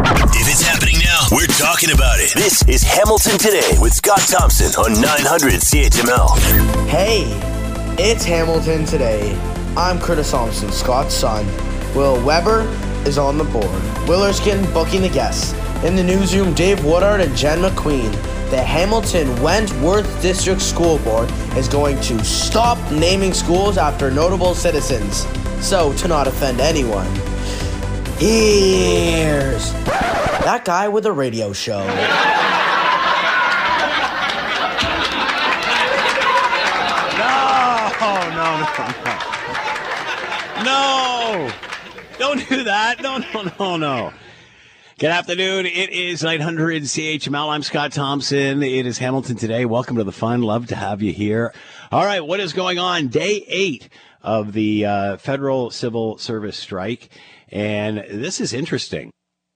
If it's happening now, we're talking about it. This is Hamilton Today with Scott Thompson on 900 CHML. Hey, it's Hamilton today. I'm Curtis Thompson, Scott's son. Will Weber is on the board. Willerskin booking the guests. In the newsroom, Dave Woodard and Jen McQueen. The Hamilton Wentworth District School Board is going to stop naming schools after notable citizens. So, to not offend anyone, here's that guy with a radio show. No, no, no, no. No! Don't do that. No, no, no, no. Good afternoon. It is 900 CHML. I'm Scott Thompson. It is Hamilton today. Welcome to the fun. Love to have you here. All right. What is going on? Day eight of the uh, federal civil service strike. And this is interesting.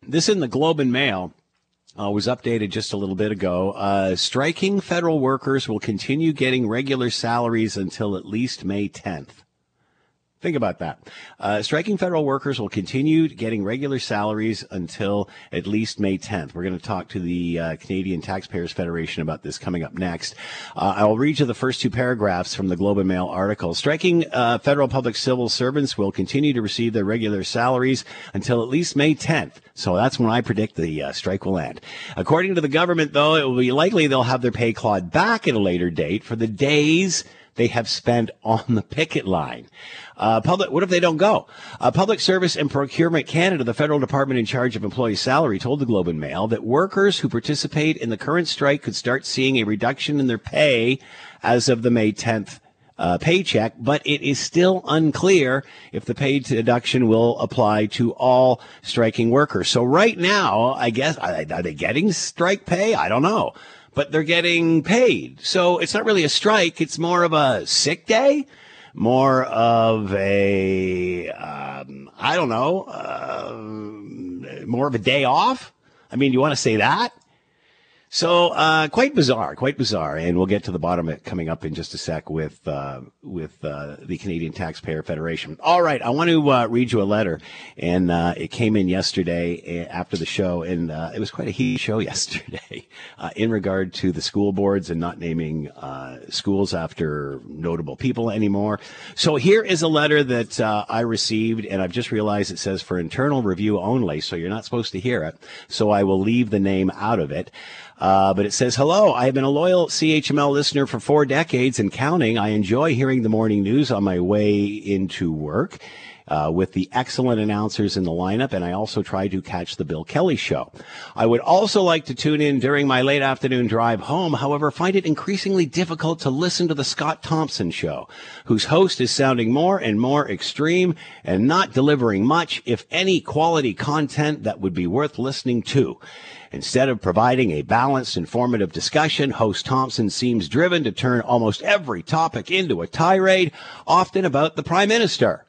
This in the Globe and Mail uh, was updated just a little bit ago. Uh, striking federal workers will continue getting regular salaries until at least May 10th. Think about that. Uh, striking federal workers will continue getting regular salaries until at least May 10th. We're going to talk to the uh, Canadian Taxpayers Federation about this coming up next. Uh, I'll read you the first two paragraphs from the Globe and Mail article. Striking uh, federal public civil servants will continue to receive their regular salaries until at least May 10th. So that's when I predict the uh, strike will end. According to the government, though, it will be likely they'll have their pay clawed back at a later date for the days they have spent on the picket line. Uh, public, what if they don't go? Uh, Public Service and Procurement Canada, the federal department in charge of employee salary, told the Globe and Mail that workers who participate in the current strike could start seeing a reduction in their pay as of the May 10th uh, paycheck, but it is still unclear if the pay deduction will apply to all striking workers. So right now, I guess, are they getting strike pay? I don't know but they're getting paid. So it's not really a strike. It's more of a sick day, more of a, um, I don't know, uh, more of a day off. I mean, you want to say that? So uh, quite bizarre, quite bizarre, and we'll get to the bottom of it coming up in just a sec with uh, with uh, the Canadian Taxpayer Federation. All right, I want to uh, read you a letter, and uh, it came in yesterday eh, after the show, and uh, it was quite a heated show yesterday in regard to the school boards and not naming schools after notable people anymore. So here is a letter that I received, and I've just realized it says for internal review only, so you're not supposed to hear it. So I will leave the name out of it. Uh, but it says, hello, I have been a loyal CHML listener for four decades and counting. I enjoy hearing the morning news on my way into work. Uh, with the excellent announcers in the lineup, and I also try to catch the Bill Kelly show. I would also like to tune in during my late afternoon drive home, however, find it increasingly difficult to listen to the Scott Thompson show, whose host is sounding more and more extreme and not delivering much, if any, quality content that would be worth listening to. Instead of providing a balanced, informative discussion, host Thompson seems driven to turn almost every topic into a tirade, often about the prime minister.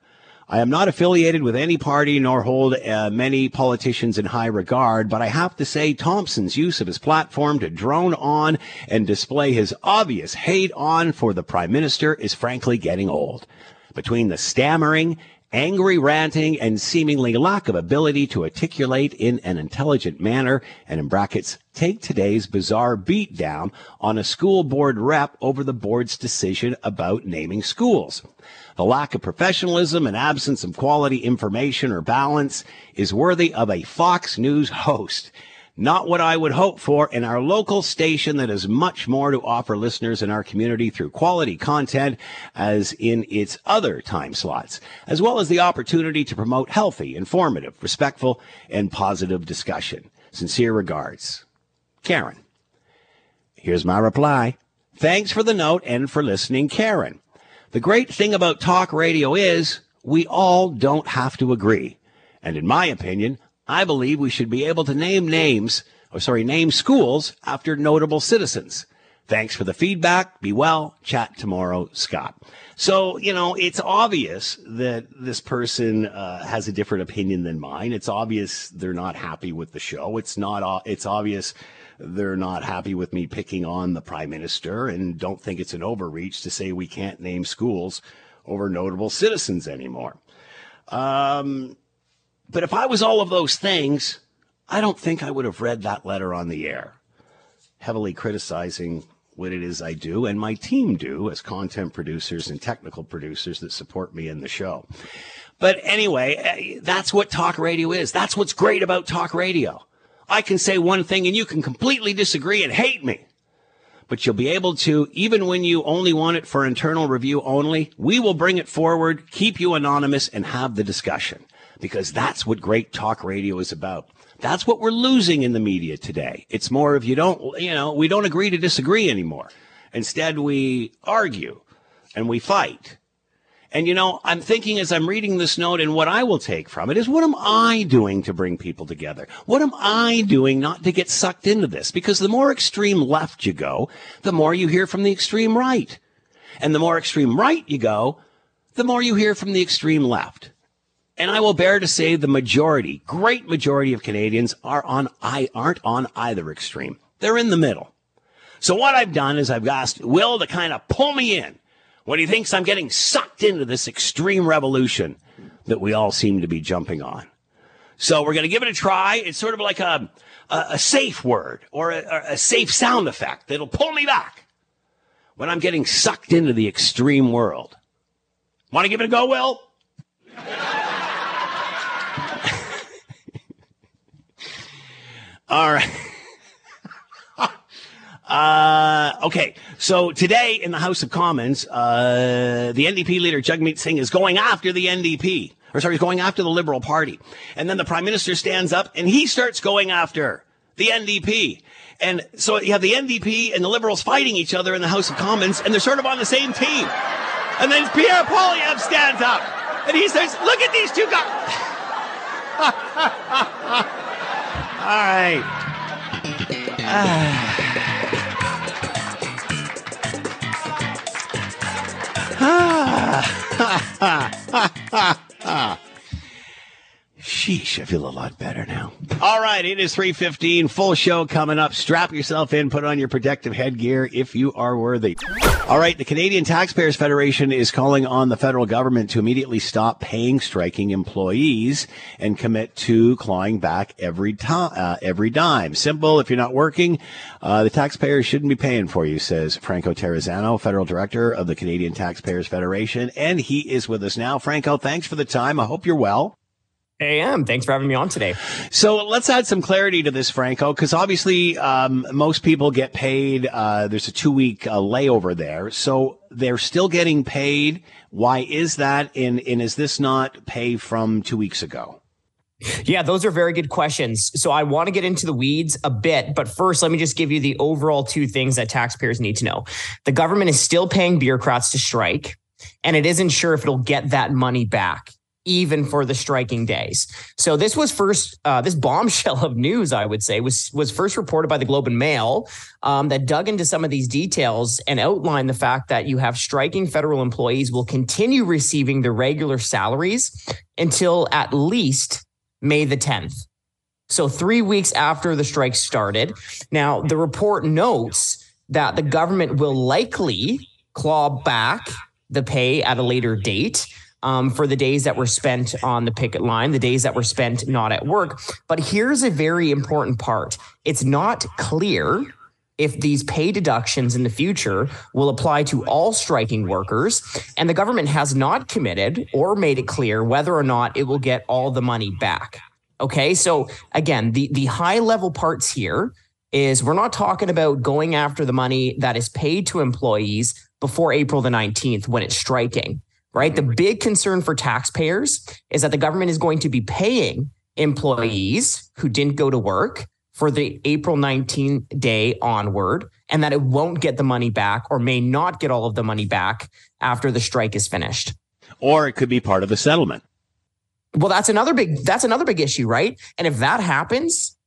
I am not affiliated with any party nor hold uh, many politicians in high regard, but I have to say Thompson's use of his platform to drone on and display his obvious hate on for the prime minister is frankly getting old. Between the stammering angry ranting, and seemingly lack of ability to articulate in an intelligent manner, and in brackets, take today's bizarre beatdown on a school board rep over the board's decision about naming schools. The lack of professionalism and absence of quality information or balance is worthy of a Fox News host. Not what I would hope for in our local station that has much more to offer listeners in our community through quality content as in its other time slots, as well as the opportunity to promote healthy, informative, respectful, and positive discussion. Sincere regards. Karen. Here's my reply. Thanks for the note and for listening, Karen. The great thing about talk radio is we all don't have to agree. And in my opinion, I believe we should be able to name names, or sorry, name schools after notable citizens. Thanks for the feedback. Be well. Chat tomorrow, Scott. So, you know, it's obvious that this person uh, has a different opinion than mine. It's obvious they're not happy with the show. It's not, it's obvious they're not happy with me picking on the prime minister and don't think it's an overreach to say we can't name schools over notable citizens anymore. Um, but if I was all of those things, I don't think I would have read that letter on the air, heavily criticizing what it is I do and my team do as content producers and technical producers that support me in the show. But anyway, eh, that's what talk radio is. That's what's great about talk radio. I can say one thing and you can completely disagree and hate me. But you'll be able to, even when you only want it for internal review only, we will bring it forward, keep you anonymous, and have the discussion. Because that's what great talk radio is about. That's what we're losing in the media today. It's more of you don't, you know, we don't agree to disagree anymore. Instead, we argue and we fight. And you know, I'm thinking as I'm reading this note and what I will take from it is what am I doing to bring people together? What am I doing not to get sucked into this? Because the more extreme left you go, the more you hear from the extreme right. And the more extreme right you go, the more you hear from the extreme left. And I will bear to say the majority, great majority of Canadians are on, I aren't on either extreme. They're in the middle. So what I've done is I've asked Will to kind of pull me in when he thinks I'm getting sucked into this extreme revolution that we all seem to be jumping on. So we're going to give it a try. It's sort of like a, a, a safe word or a, a safe sound effect that'll pull me back when I'm getting sucked into the extreme world. Want to give it a go, Will? All right. uh, okay. So today in the House of Commons, uh, the NDP leader Jagmeet Singh is going after the NDP, or sorry, he's going after the Liberal Party. And then the Prime Minister stands up and he starts going after the NDP. And so you have the NDP and the Liberals fighting each other in the House of Commons, and they're sort of on the same team. And then Pierre Poilievre stands up and he says, Look at these two guys. All right. Ah. Sheesh, I feel a lot better now. All right, it is 315, full show coming up. Strap yourself in, put on your protective headgear if you are worthy. All right, the Canadian Taxpayers Federation is calling on the federal government to immediately stop paying striking employees and commit to clawing back every time, uh, every dime. Simple, if you're not working, uh, the taxpayers shouldn't be paying for you, says Franco Terrazzano, federal director of the Canadian Taxpayers Federation, and he is with us now. Franco, thanks for the time. I hope you're well. AM. Thanks for having me on today. So let's add some clarity to this, Franco, because obviously um, most people get paid. Uh, there's a two week uh, layover there. So they're still getting paid. Why is that? And, and is this not pay from two weeks ago? Yeah, those are very good questions. So I want to get into the weeds a bit, but first, let me just give you the overall two things that taxpayers need to know. The government is still paying bureaucrats to strike, and it isn't sure if it'll get that money back even for the striking days. So this was first uh, this bombshell of news, I would say, was was first reported by the Globe and Mail um, that dug into some of these details and outlined the fact that you have striking federal employees will continue receiving their regular salaries until at least May the 10th. So three weeks after the strike started. Now the report notes that the government will likely claw back the pay at a later date um, for the days that were spent on the picket line, the days that were spent not at work. But here's a very important part it's not clear if these pay deductions in the future will apply to all striking workers. And the government has not committed or made it clear whether or not it will get all the money back. Okay. So again, the, the high level parts here is we're not talking about going after the money that is paid to employees before April the 19th when it's striking right? The big concern for taxpayers is that the government is going to be paying employees who didn't go to work for the April 19th day onward, and that it won't get the money back or may not get all of the money back after the strike is finished. Or it could be part of the settlement. Well, that's another big that's another big issue, right? And if that happens,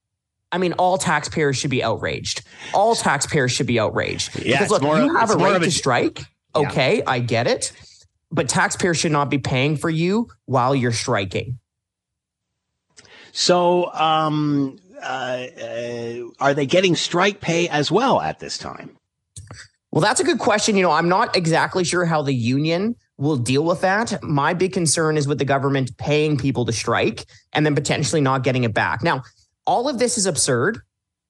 I mean, all taxpayers should be outraged. All taxpayers should be outraged. Yeah, because look, you have a right a, to strike. Okay, yeah. I get it but taxpayers should not be paying for you while you're striking. So, um, uh, uh, are they getting strike pay as well at this time? Well, that's a good question. You know, I'm not exactly sure how the union will deal with that. My big concern is with the government paying people to strike and then potentially not getting it back. Now, All of this is absurd,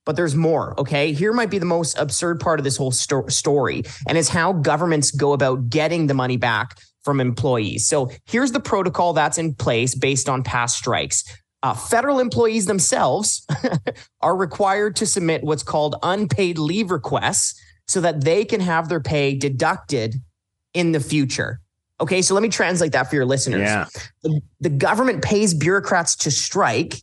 but there's more. Okay. Here might be the most absurd part of this whole sto- story, and it's how governments go about getting the money back from employees. So here's the protocol that's in place based on past strikes. Uh, federal employees themselves are required to submit what's called unpaid leave requests so that they can have their pay deducted in the future. Okay, so let me translate that for your listeners. Yeah. The, the government pays bureaucrats to strike,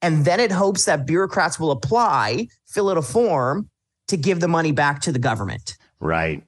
and then it hopes that bureaucrats will apply, fill out a form to give the money back to the government. Right.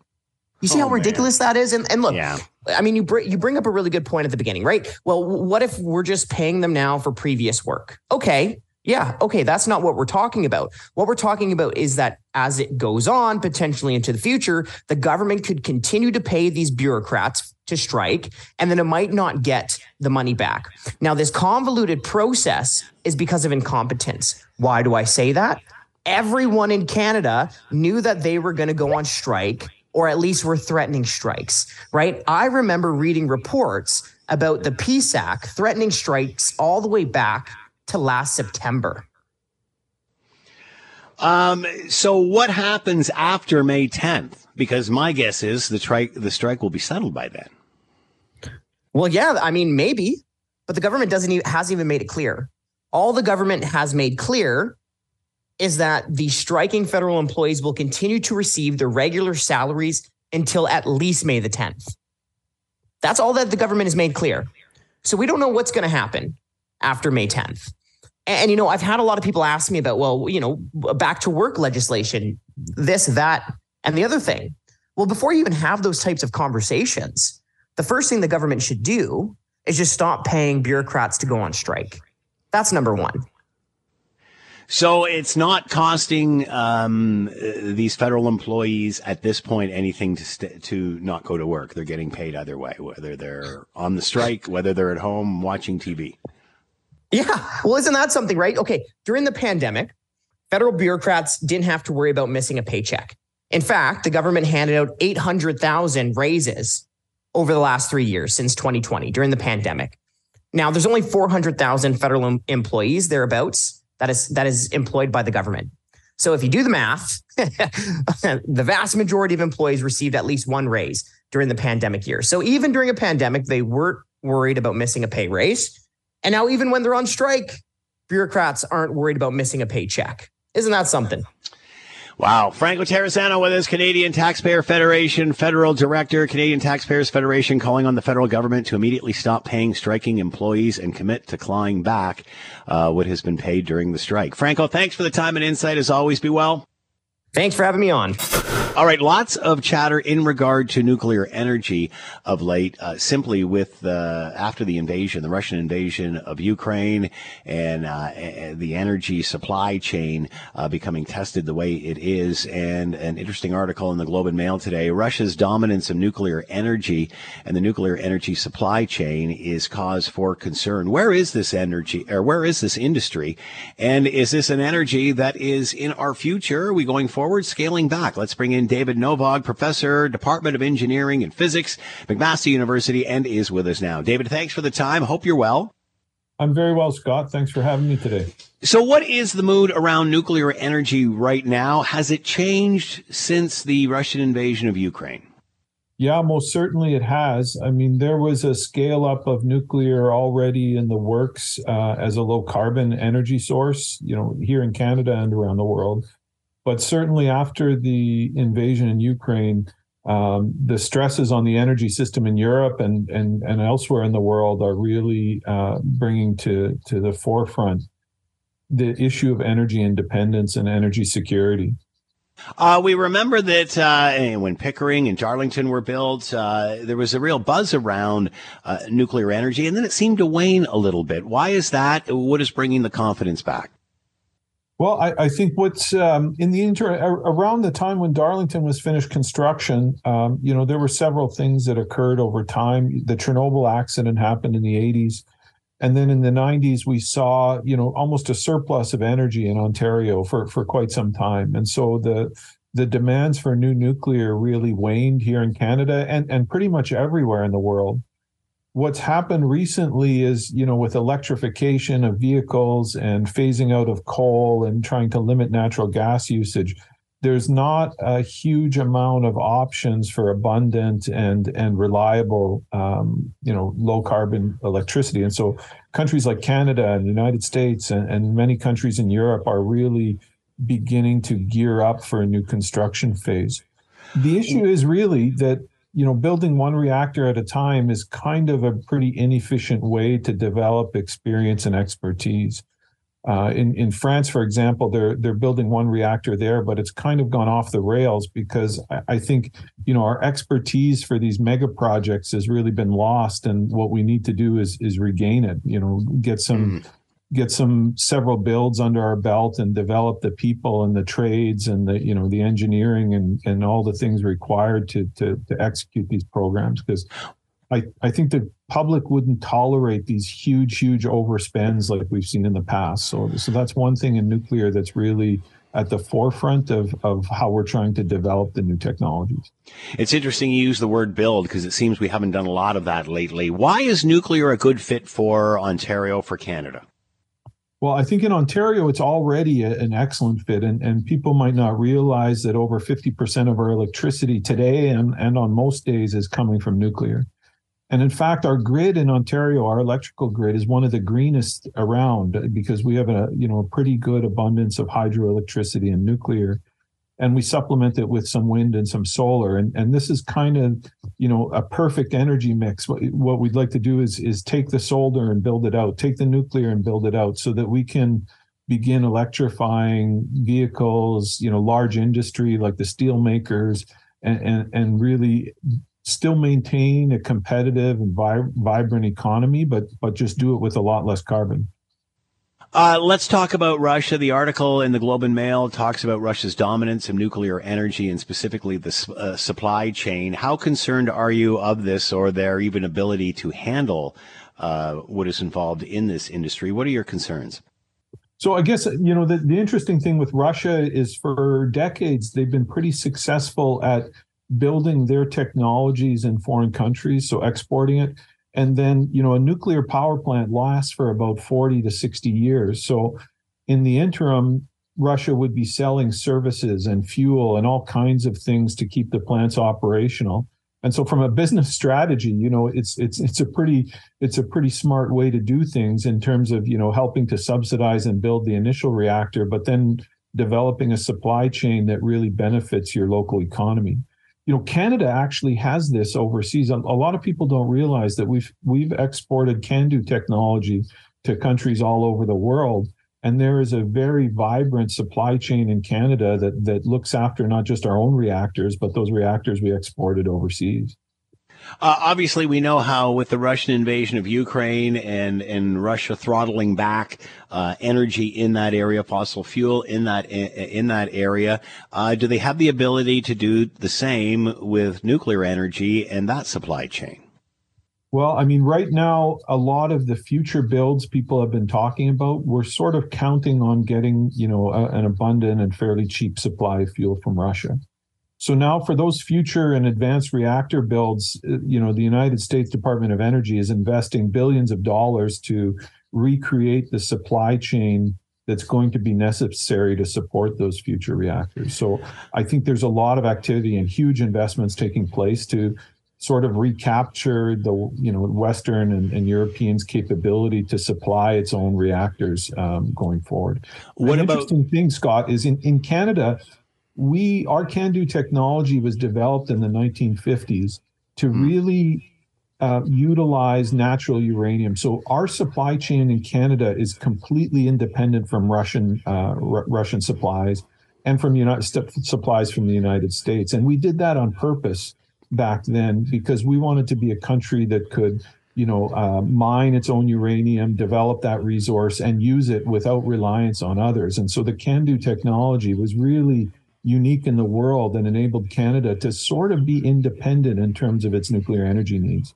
You see Oh, how ridiculous that is? And, and look, Yeah. I mean, you bring you bring up a really good point at the beginning, right? Well, what if we're just paying them now for previous work? Okay, yeah, okay, that's not what we're talking about. What we're talking about is that as it goes on, potentially into the future, the government could continue to pay these bureaucrats to strike, and then it might not get the money back. Now, this convoluted process is because of incompetence. Why do I say that? Everyone in Canada knew that they were going to go on strike or at least were threatening strikes, right? I remember reading reports about the PSAC threatening strikes all the way back to last September. Um, so what happens after May 10th? Because my guess is the strike the strike will be settled by then. Well, yeah, I mean, maybe, but the government doesn't even, hasn't even made it clear. All the government has made clear is that the striking federal employees will continue to receive their regular salaries until at least May the 10th. That's all that the government has made clear. So we don't know what's going to happen after May 10th. And, you know, I've had a lot of people ask me about, well, you know, back to work legislation, this, that, and the other thing. Well, before you even have those types of conversations, the first thing the government should do is just stop paying bureaucrats to go on strike. That's number one. So it's not costing um, these federal employees at this point anything to st- to not go to work. They're getting paid either way, whether they're on the strike, whether they're at home watching TV. Yeah. Well, isn't that something, right? Okay. During the pandemic, federal bureaucrats didn't have to worry about missing a paycheck. In fact, the government handed out 800,000 raises over the last three years since 2020 during the pandemic. Now, there's only 400,000 federal em- employees thereabouts that is that is employed by the government. So if you do the math, the vast majority of employees received at least one raise during the pandemic year. So even during a pandemic, they weren't worried about missing a pay raise. And now even when they're on strike, bureaucrats aren't worried about missing a paycheck. Isn't that something? Wow. Franco Terrazzano with us, Canadian Taxpayer Federation Federal Director, Canadian Taxpayers Federation calling on the federal government to immediately stop paying striking employees and commit to clawing back uh, what has been paid during the strike. Franco, thanks for the time and insight. As always, be well. Thanks for having me on. All right, lots of chatter in regard to nuclear energy of late. Uh, simply with uh, after the invasion, the Russian invasion of Ukraine, and uh, the energy supply chain uh, becoming tested the way it is, and an interesting article in the Globe and Mail today: Russia's dominance of nuclear energy and the nuclear energy supply chain is cause for concern. Where is this energy, or where is this industry, and is this an energy that is in our future? Are we going forward, scaling back? Let's bring in David Novog, professor, Department of Engineering and Physics, McMaster University, and is with us now. David, thanks for the time. Hope you're well. I'm very well, Scott. Thanks for having me today. So, what is the mood around nuclear energy right now? Has it changed since the Russian invasion of Ukraine? Yeah, most certainly it has. I mean, there was a scale up of nuclear already in the works uh, as a low carbon energy source, you know, here in Canada and around the world. But certainly after the invasion in Ukraine, um, the stresses on the energy system in Europe and and, and elsewhere in the world are really uh, bringing to to the forefront the issue of energy independence and energy security. Uh, we remember that uh, when Pickering and Darlington were built, uh, there was a real buzz around uh, nuclear energy, and then it seemed to wane a little bit. Why is that? What is bringing the confidence back? Well, I, I think what's um, in the inter around the time when Darlington was finished construction, um, you know, there were several things that occurred over time. The Chernobyl accident happened in the 80s. And then in the 90s, we saw, you know, almost a surplus of energy in Ontario for, for quite some time. And so the the demands for new nuclear really waned here in Canada and, and pretty much everywhere in the world. What's happened recently is, you know, with electrification of vehicles and phasing out of coal and trying to limit natural gas usage, there's not a huge amount of options for abundant and and reliable, um, you know, low carbon electricity. And so, countries like Canada and the United States and, and many countries in Europe are really beginning to gear up for a new construction phase. The issue is really that you know building one reactor at a time is kind of a pretty inefficient way to develop experience and expertise. Uh, in in France, for example, they're they're building one reactor there, but it's kind of gone off the rails because I, I, think you know our expertise for these mega projects has really been lost, and what we need to do is is regain it. You know, get some mm get some several builds under our belt and develop the people and the trades and the you know the engineering and and all the things required to to, to execute these programs because I, I think the public wouldn't tolerate these huge, huge overspends like we've seen in the past. So, so that's one thing in nuclear that's really at the forefront of, of how we're trying to develop the new technologies. It's interesting you use the word build because it seems we haven't done a lot of that lately. Why is nuclear a good fit for Ontario, for Canada? Well, I think in Ontario, it's already a, an excellent fit, and, and people might not realize that over 50% of our electricity today and, and on most days is coming from nuclear. And in fact, our grid in Ontario, our electrical grid, is one of the greenest around because we have a you know a pretty good abundance of hydroelectricity and nuclear and we supplement it with some wind and some solar and and this is kind of you know a perfect energy mix. What, what we'd like to do is is take the solar and build it out take the nuclear and build it out so that we can begin electrifying vehicles you know large industry like the steel makers and and, and really still maintain a competitive and vi- vibrant economy but but just do it with a lot less carbon uh, let's talk about Russia. The article in the Globe and Mail talks about Russia's dominance of nuclear energy and specifically the uh, supply chain. How concerned are you of this or their even ability to handle uh, what is involved in this industry? What are your concerns? So I guess you know the, the interesting thing with Russia is for decades they've been pretty successful at building their technologies in foreign countries, so exporting it and then you know a nuclear power plant lasts for about 40 to 60 years. So in the interim russia would be selling services and fuel and all kinds of things to keep the plants operational. And so from a business strategy you know it's it's it's a pretty it's a pretty smart way to do things in terms of you know helping to subsidize and build the initial reactor but then developing a supply chain that really benefits your local economy you know canada actually has this overseas. A, lot of people don't realize that we've we've exported CANDU technology to countries all over the world. And there is a very vibrant supply chain in canada that that looks after not just our own reactors but those reactors we exported overseas uh, obviously, we know how with the Russian invasion of Ukraine and and Russia throttling back uh, energy in that area, fossil fuel in that in that area, uh, do they have the ability to do the same with nuclear energy and that supply chain? Well, I mean, right now, a lot of the future builds people have been talking about, we're sort of counting on getting, you know, a, an abundant and fairly cheap supply of fuel from Russia. So now for those future and advanced reactor builds, uh, you know, the United States Department of Energy is investing billions of dollars to recreate the supply chain that's going to be necessary to support those future reactors. So I think there's a lot of activity and huge investments taking place to sort of recapture the you know Western and, and Europeans' capability to supply its own reactors um, going forward. What An about- interesting thing, Scott, is in in Canada we our CANDU technology was developed in the 1950s to mm. really uh, utilize natural uranium. So our supply chain in Canada is completely independent from Russian uh, R- Russian supplies and from United st- supplies from the United States. And we did that on purpose back then because we wanted to be a country that could you know, uh, mine its own uranium, develop that resource, and use it without reliance on others. And so the CANDU technology was really unique in the world and enabled Canada to sort of be independent in terms of its nuclear energy needs.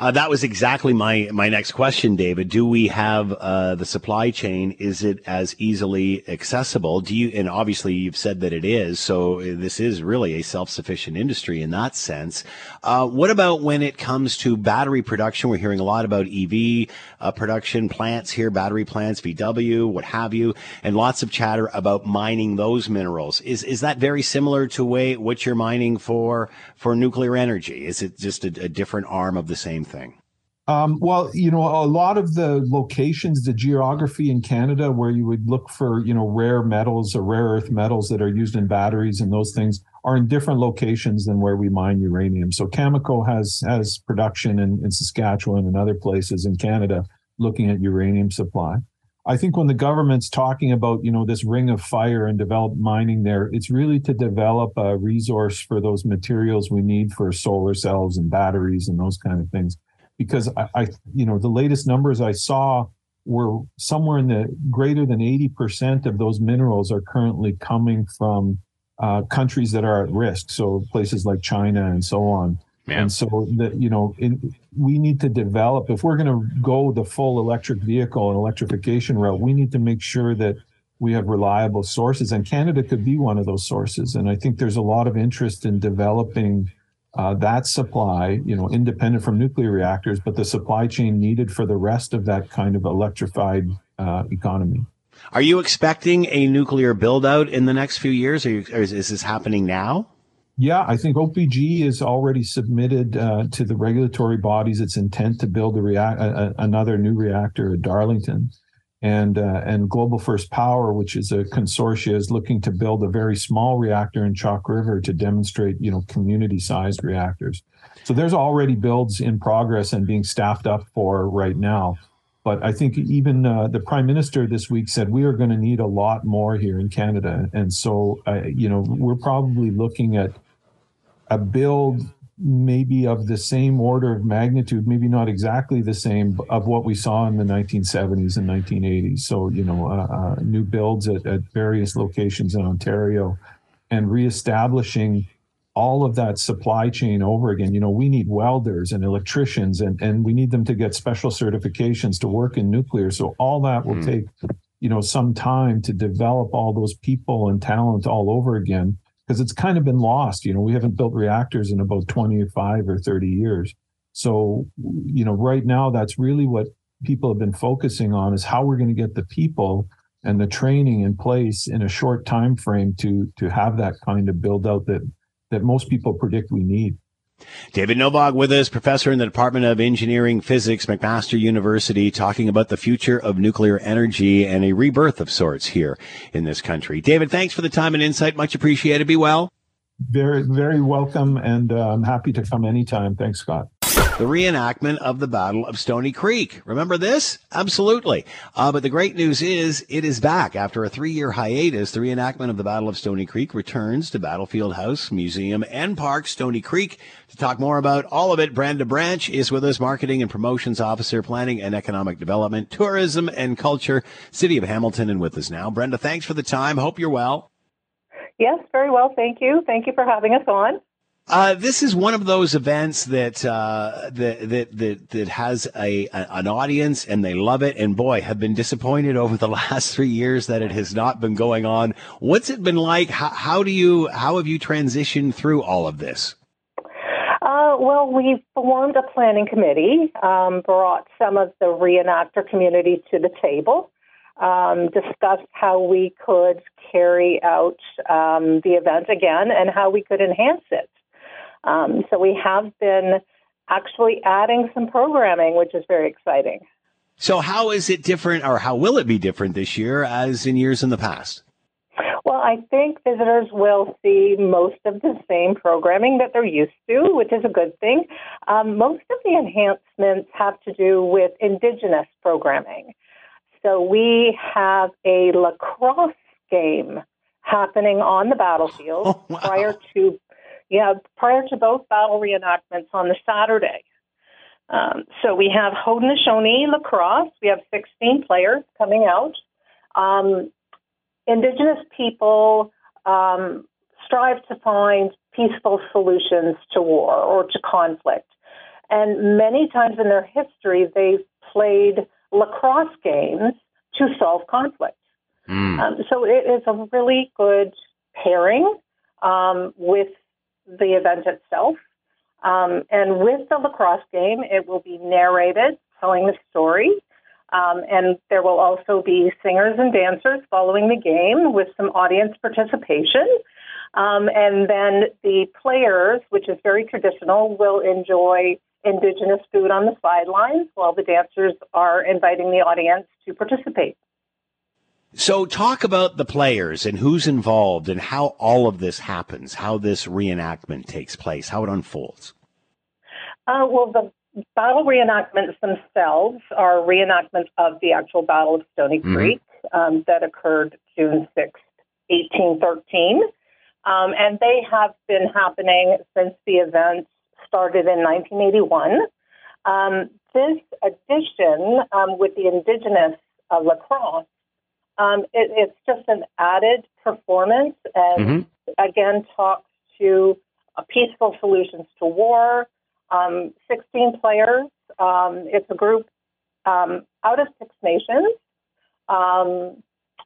Uh, that was exactly my my next question, David. Do we have uh, the supply chain? Is it as easily accessible? Do you? And obviously, you've said that it is. So this is really a self sufficient industry in that sense. Uh, what about when it comes to battery production? We're hearing a lot about EV uh, production plants here, battery plants, VW, what have you, and lots of chatter about mining those minerals. Is is that very similar to way what you're mining for for nuclear energy? Is it just a, a different arm of the same thing? Um, well, you know, a lot of the locations, the geography in Canada where you would look for, you know, rare metals or rare earth metals that are used in batteries and those things are in different locations than where we mine uranium. So Cameco has has production in, in Saskatchewan and other places in Canada looking at uranium supply. I think when the government's talking about, you know, this ring of fire and develop mining there, it's really to develop a resource for those materials we need for solar cells and batteries and those kind of things. Because I, I you know, the latest numbers I saw were somewhere in the greater than 80% of those minerals are currently coming from uh, countries that are at risk. So places like China and so on. Man. And so that you know, in, we need to develop if we're going to go the full electric vehicle and electrification route. We need to make sure that we have reliable sources, and Canada could be one of those sources. And I think there's a lot of interest in developing uh, that supply, you know, independent from nuclear reactors, but the supply chain needed for the rest of that kind of electrified uh, economy. Are you expecting a nuclear build out in the next few years, or, is, is this happening now? Yeah, I think OPG has already submitted uh, to the regulatory bodies its intent to build a react a, another new reactor at Darlington, and uh, and Global First Power, which is a consortia, is looking to build a very small reactor in Chalk River to demonstrate you know community sized reactors. So there's already builds in progress and being staffed up for right now. But I think even uh, the prime minister this week said we are going to need a lot more here in Canada, and so uh, you know we're probably looking at a build maybe of the same order of magnitude, maybe not exactly the same, of what we saw in the 1970s and 1980s. So, you know, uh, uh, new builds at, at various locations in Ontario and reestablishing all of that supply chain over again. You know, we need welders and electricians and, and we need them to get special certifications to work in nuclear. So all that will mm. take, you know, some time to develop all those people and talent all over again because it's kind of been lost. You know, we haven't built reactors in about 25 or 30 years. So, you know, right now, that's really what people have been focusing on is how we're going to get the people and the training in place in a short time frame to to have that kind of build out that that most people predict we need. David Novog with us, professor in the Department of Engineering Physics, McMaster University, talking about the future of nuclear energy and a rebirth of sorts here in this country. David, thanks for the time and insight. Much appreciated. Be well. Very, very welcome, and uh, I'm happy to come anytime. Thanks, Scott the reenactment of the Battle of Stoney Creek. Remember this? Absolutely. Uh, but the great news is it is back. After a three year hiatus, the reenactment of the Battle of Stoney Creek returns to Battlefield House, Museum, and Park, Stoney Creek. To talk more about all of it, Brenda Branch is with us, Marketing and Promotions Officer, Planning and Economic Development, Tourism and Culture, City of Hamilton, and with us now. Brenda, thanks for the time. Hope you're well. Yes, very well. Thank you. Thank you for having us on. Uh, this is one of those events that uh, that, that that has a, a, an audience and they love it. And boy, have been disappointed over the last three years that it has not been going on. What's it been like? How, how do you how have you transitioned through all of this? Uh, well, we formed a planning committee, um, brought some of the reenactor community to the table, um, discussed how we could carry out um, the event again and how we could enhance it. Um, so we have been actually adding some programming, which is very exciting. So, how is it different, or how will it be different this year as in years in the past? Well, I think visitors will see most of the same programming that they're used to, which is a good thing. Um, most of the enhancements have to do with Indigenous programming. So, we have a lacrosse game happening on the battlefield oh, wow. prior to yeah, prior to both battle reenactments on the Saturday. Um, so we have Haudenosaunee lacrosse. We have 16 players coming out. Um, indigenous people um, strive to find peaceful solutions to war or to conflict. And many times in their history, they've played lacrosse games to solve conflict. Mm. Um, so it is a really good pairing um, with the event itself. Um, and with the lacrosse game, it will be narrated, telling the story. Um, and there will also be singers and dancers following the game with some audience participation. Um, and then the players, which is very traditional, will enjoy indigenous food on the sidelines while the dancers are inviting the audience to participate. So, talk about the players and who's involved and how all of this happens, how this reenactment takes place, how it unfolds. Uh, well, the battle reenactments themselves are reenactments of the actual Battle of Stoney mm-hmm. Creek um, that occurred June 6, 1813. Um, and they have been happening since the event started in 1981. Um, this addition um, with the indigenous uh, lacrosse um, it, it's just an added performance and mm-hmm. again talks to uh, peaceful solutions to war. Um, 16 players. Um, it's a group um, out of Six Nations. Um,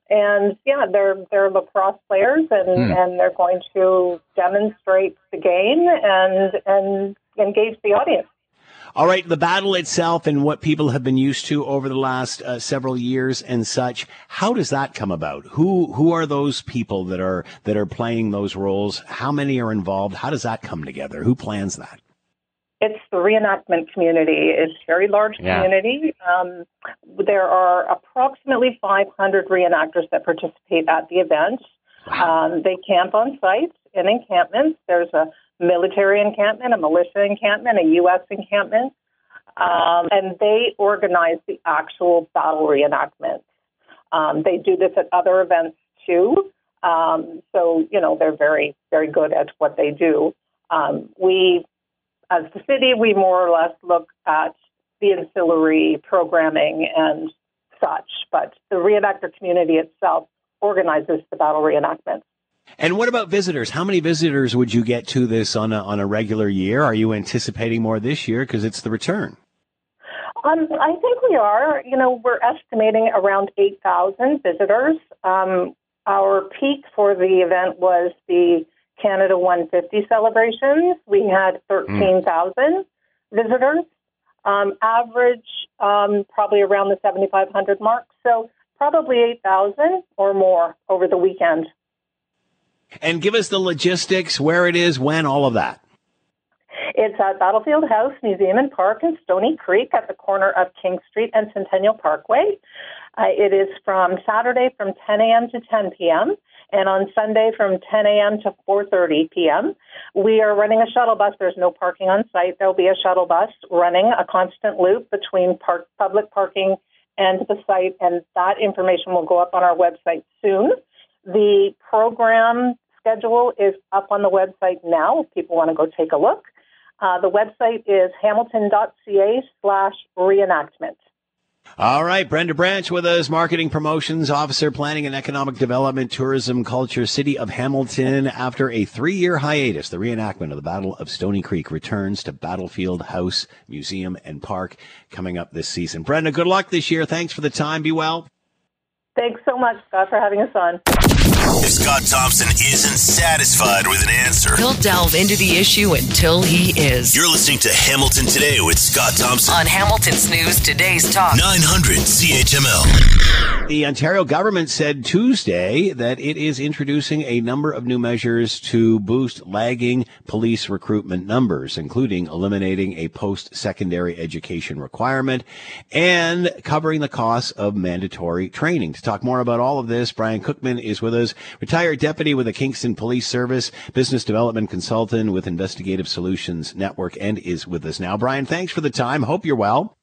and yeah, they're they're lacrosse players, and, mm. and they're going to demonstrate the game and and engage the audience. All right, the battle itself and what people have been used to over the last uh, several years and such. How does that come about? Who who are those people that are that are playing those roles? How many are involved? How does that come together? Who plans that? It's the reenactment community. It's a very large community. Yeah. Um, there are approximately 500 reenactors that participate at the event. Wow. Um, they camp on site in encampments. There's a military encampment, a militia encampment, a U.S. encampment, um, and they organize the actual battle reenactment. Um, they do this at other events too. Um, so, you know, they're very, very good at what they do. Um, we, as the city, we more or less look at the ancillary programming and such, but the reenactor community itself organizes the battle reenactments. And what about visitors? How many visitors would you get to this on a, on a regular year? Are you anticipating more this year because it's the return? Um, I think we are. You know, we're estimating around 8,000 visitors. Um, our peak for the event was the Canada 150 celebrations. We had 13,000 mm. visitors. Um, average um, probably around the 7,500 mark. So probably 8,000 or more over the weekend and give us the logistics, where it is, when, all of that. It's at Battlefield House Museum and Park in Stoney Creek at the corner of King Street and Centennial Parkway. Uh, it is from Saturday from 10 a.m. to 10 p.m. and on Sunday from 10 a.m. to 4:30 p.m. We are running a shuttle bus. There's no parking on site. There'll be a shuttle bus running a constant loop between park, public parking and the site, and that information will go up on our website soon. The program schedule is up on the website now if people want to go take a look. Uh, the website is hamilton.ca slash reenactment. All right, Brenda Branch with us, Marketing Promotions Officer, Planning and Economic Development, Tourism, Culture, City of Hamilton. After a three-year hiatus, the reenactment of the Battle of Stoney Creek returns to Battlefield House Museum and Park coming up this season. Brenda, good luck this year. Thanks for the time. Be well. Thanks so much, Scott, for having us on. If Scott Thompson isn't satisfied with an answer, he'll delve into the issue until he is. You're listening to Hamilton Today with Scott Thompson on Hamilton's News Today's Talk 900 CHML. The Ontario government said Tuesday that it is introducing a number of new measures to boost lagging police recruitment numbers, including eliminating a post-secondary education requirement and covering the costs of mandatory training. To talk more about all of this, Brian Cookman is with us retired deputy with the Kingston Police Service, business development consultant with Investigative Solutions Network, and is with us now. Brian, thanks for the time. Hope you're well.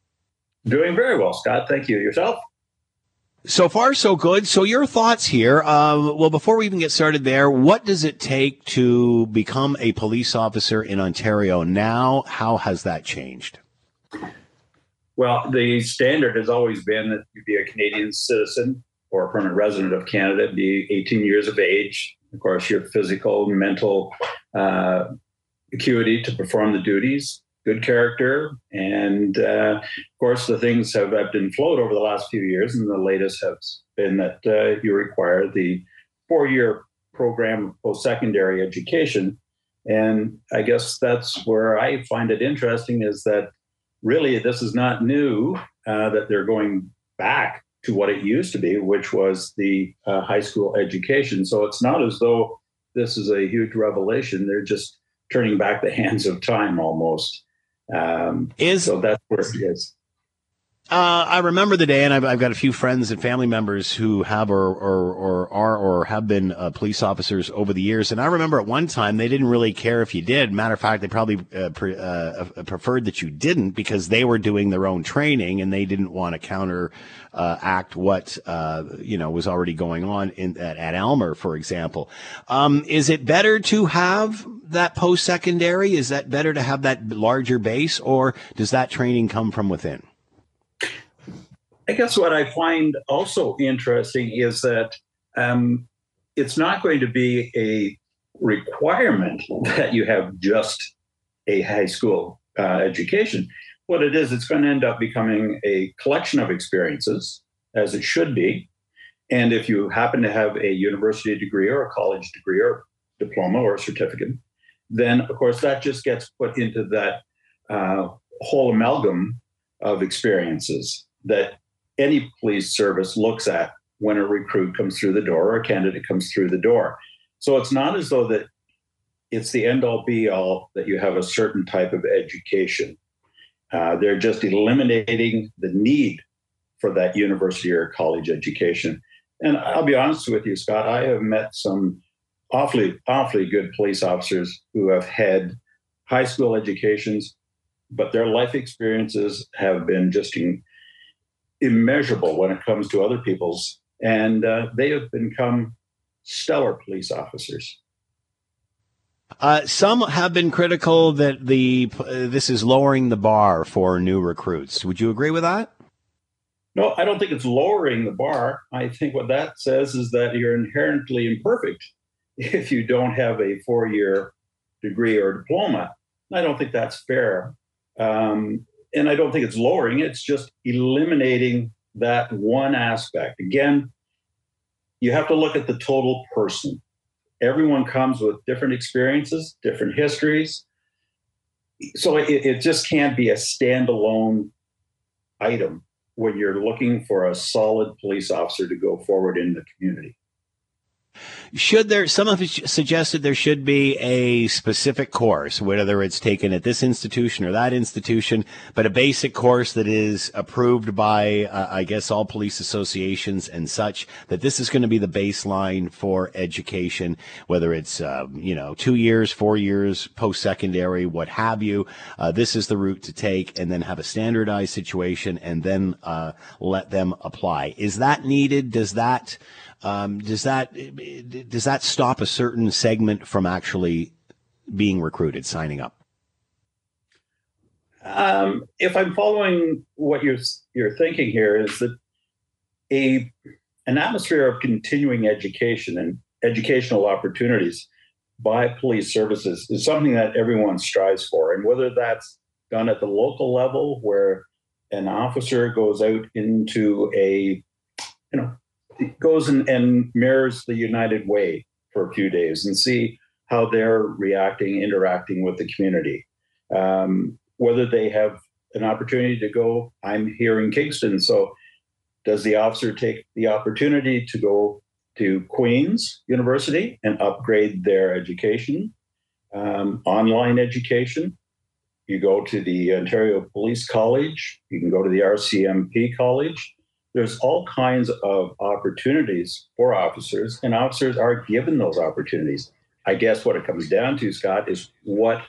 Doing very well, Scott. Thank you. Yourself? So far, so good. So, your thoughts here. Um, well, before we even get started there, what does it take to become a police officer in Ontario now? How has that changed? Well, the standard has always been that you be a Canadian citizen or a permanent resident of Canada, be 18 years of age. Of course, your physical, mental uh, acuity to perform the duties, good character. And uh, of course, the things have ebbed and flowed over the last few years. And the latest has been that uh, you require the four year program of post secondary education. And I guess that's where I find it interesting is that really this is not new, uh, that they're going back to what it used to be, which was the uh, high school education. So it's not as though this is a huge revelation. They're just turning back the hands of time almost. Um, is so that's where it is. Uh, I remember the day, and I've, I've, got a few friends and family members who have or, or, or are or have been uh, police officers over the years. And I remember at one time they didn't really care if you did. Matter of fact, they probably uh, pre- uh, preferred that you didn't because they were doing their own training and they didn't want to counter uh, act what uh, you know was already going on in, at, at Aylmer, for example. Um, is it better to have that post secondary? Is that better to have that larger base, or does that training come from within? I guess what I find also interesting is that um, it's not going to be a requirement that you have just a high school uh, education. What it is, it's going to end up becoming a collection of experiences, as it should be. And if you happen to have a university degree or a college degree or diploma or a certificate, then of course that just gets put into that uh, whole amalgam of experiences that any police service looks at when a recruit comes through the door or a candidate comes through the door. So it's not as though that it's the end all be all that you have a certain type of education. Uh, they're just eliminating the need for that university or college education. And I'll be honest with you, Scott, I have met some awfully, awfully good police officers who have had high school educations, but their life experiences have been just in, immeasurable when it comes to other people's, and uh, they have become stellar police officers. Uh, some have been critical that the uh, this is lowering the bar for new recruits. Would you agree with that? No, I don't think it's lowering the bar. I think what that says is that you're inherently imperfect if you don't have a four-year degree or diploma. I don't think that's fair. Um, and I don't think it's lowering, it's just eliminating that one aspect. Again, you have to look at the total person. Everyone comes with different experiences, different histories. So it, it just can't be a standalone item when you're looking for a solid police officer to go forward in the community. Should there, some have suggested there should be a specific course, whether it's taken at this institution or that institution, but a basic course that is approved by, uh, I guess, all police associations and such, that this is going to be the baseline for education, whether it's, uh, you know, two years, four years, post secondary, what have you. Uh, this is the route to take and then have a standardized situation and then uh, let them apply. Is that needed? Does that, um, does that does that stop a certain segment from actually being recruited, signing up? Um, if I'm following what you're you're thinking here, is that a an atmosphere of continuing education and educational opportunities by police services is something that everyone strives for, and whether that's done at the local level, where an officer goes out into a you know goes and, and mirrors the United Way for a few days and see how they're reacting, interacting with the community. Um, whether they have an opportunity to go, I'm here in Kingston, so does the officer take the opportunity to go to Queen's University and upgrade their education, um, online education? You go to the Ontario Police College, you can go to the RCMP College, there's all kinds of opportunities for officers, and officers are given those opportunities. I guess what it comes down to, Scott, is what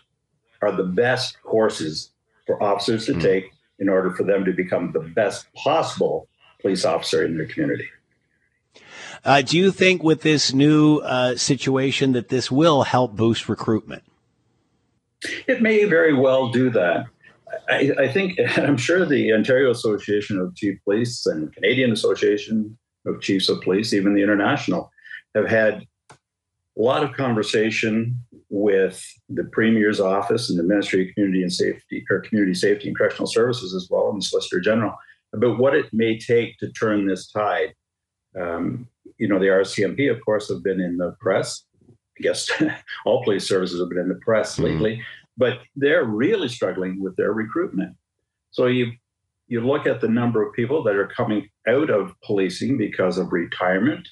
are the best courses for officers to mm-hmm. take in order for them to become the best possible police officer in their community. Uh, do you think with this new uh, situation that this will help boost recruitment? It may very well do that. I, I, think, I'm sure the Ontario Association of Chief Police and Canadian Association of Chiefs of Police, even the international, have had a lot of conversation with the Premier's office and the Ministry of Community and Safety or Community Safety and Correctional Services as well, and the Solicitor General about what it may take to turn this tide. Um, you know, the RCMP, of course, have been in the press. I guess all police services have been in the press mm-hmm. lately, but they're really struggling with their recruitment. So you you look at the number of people that are coming out of policing because of retirement,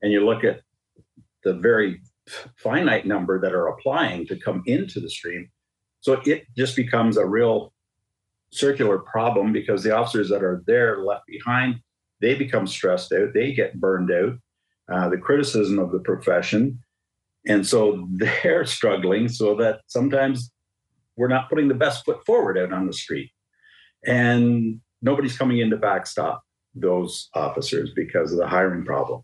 and you look at the very finite number that are applying to come into the stream. So it just becomes a real circular problem because the officers that are there left behind, they become stressed out, they get burned out. Uh, the criticism of the profession. And so they're struggling so that sometimes we're not putting the best foot forward out on the street. And nobody's coming in to backstop those officers because of the hiring problem.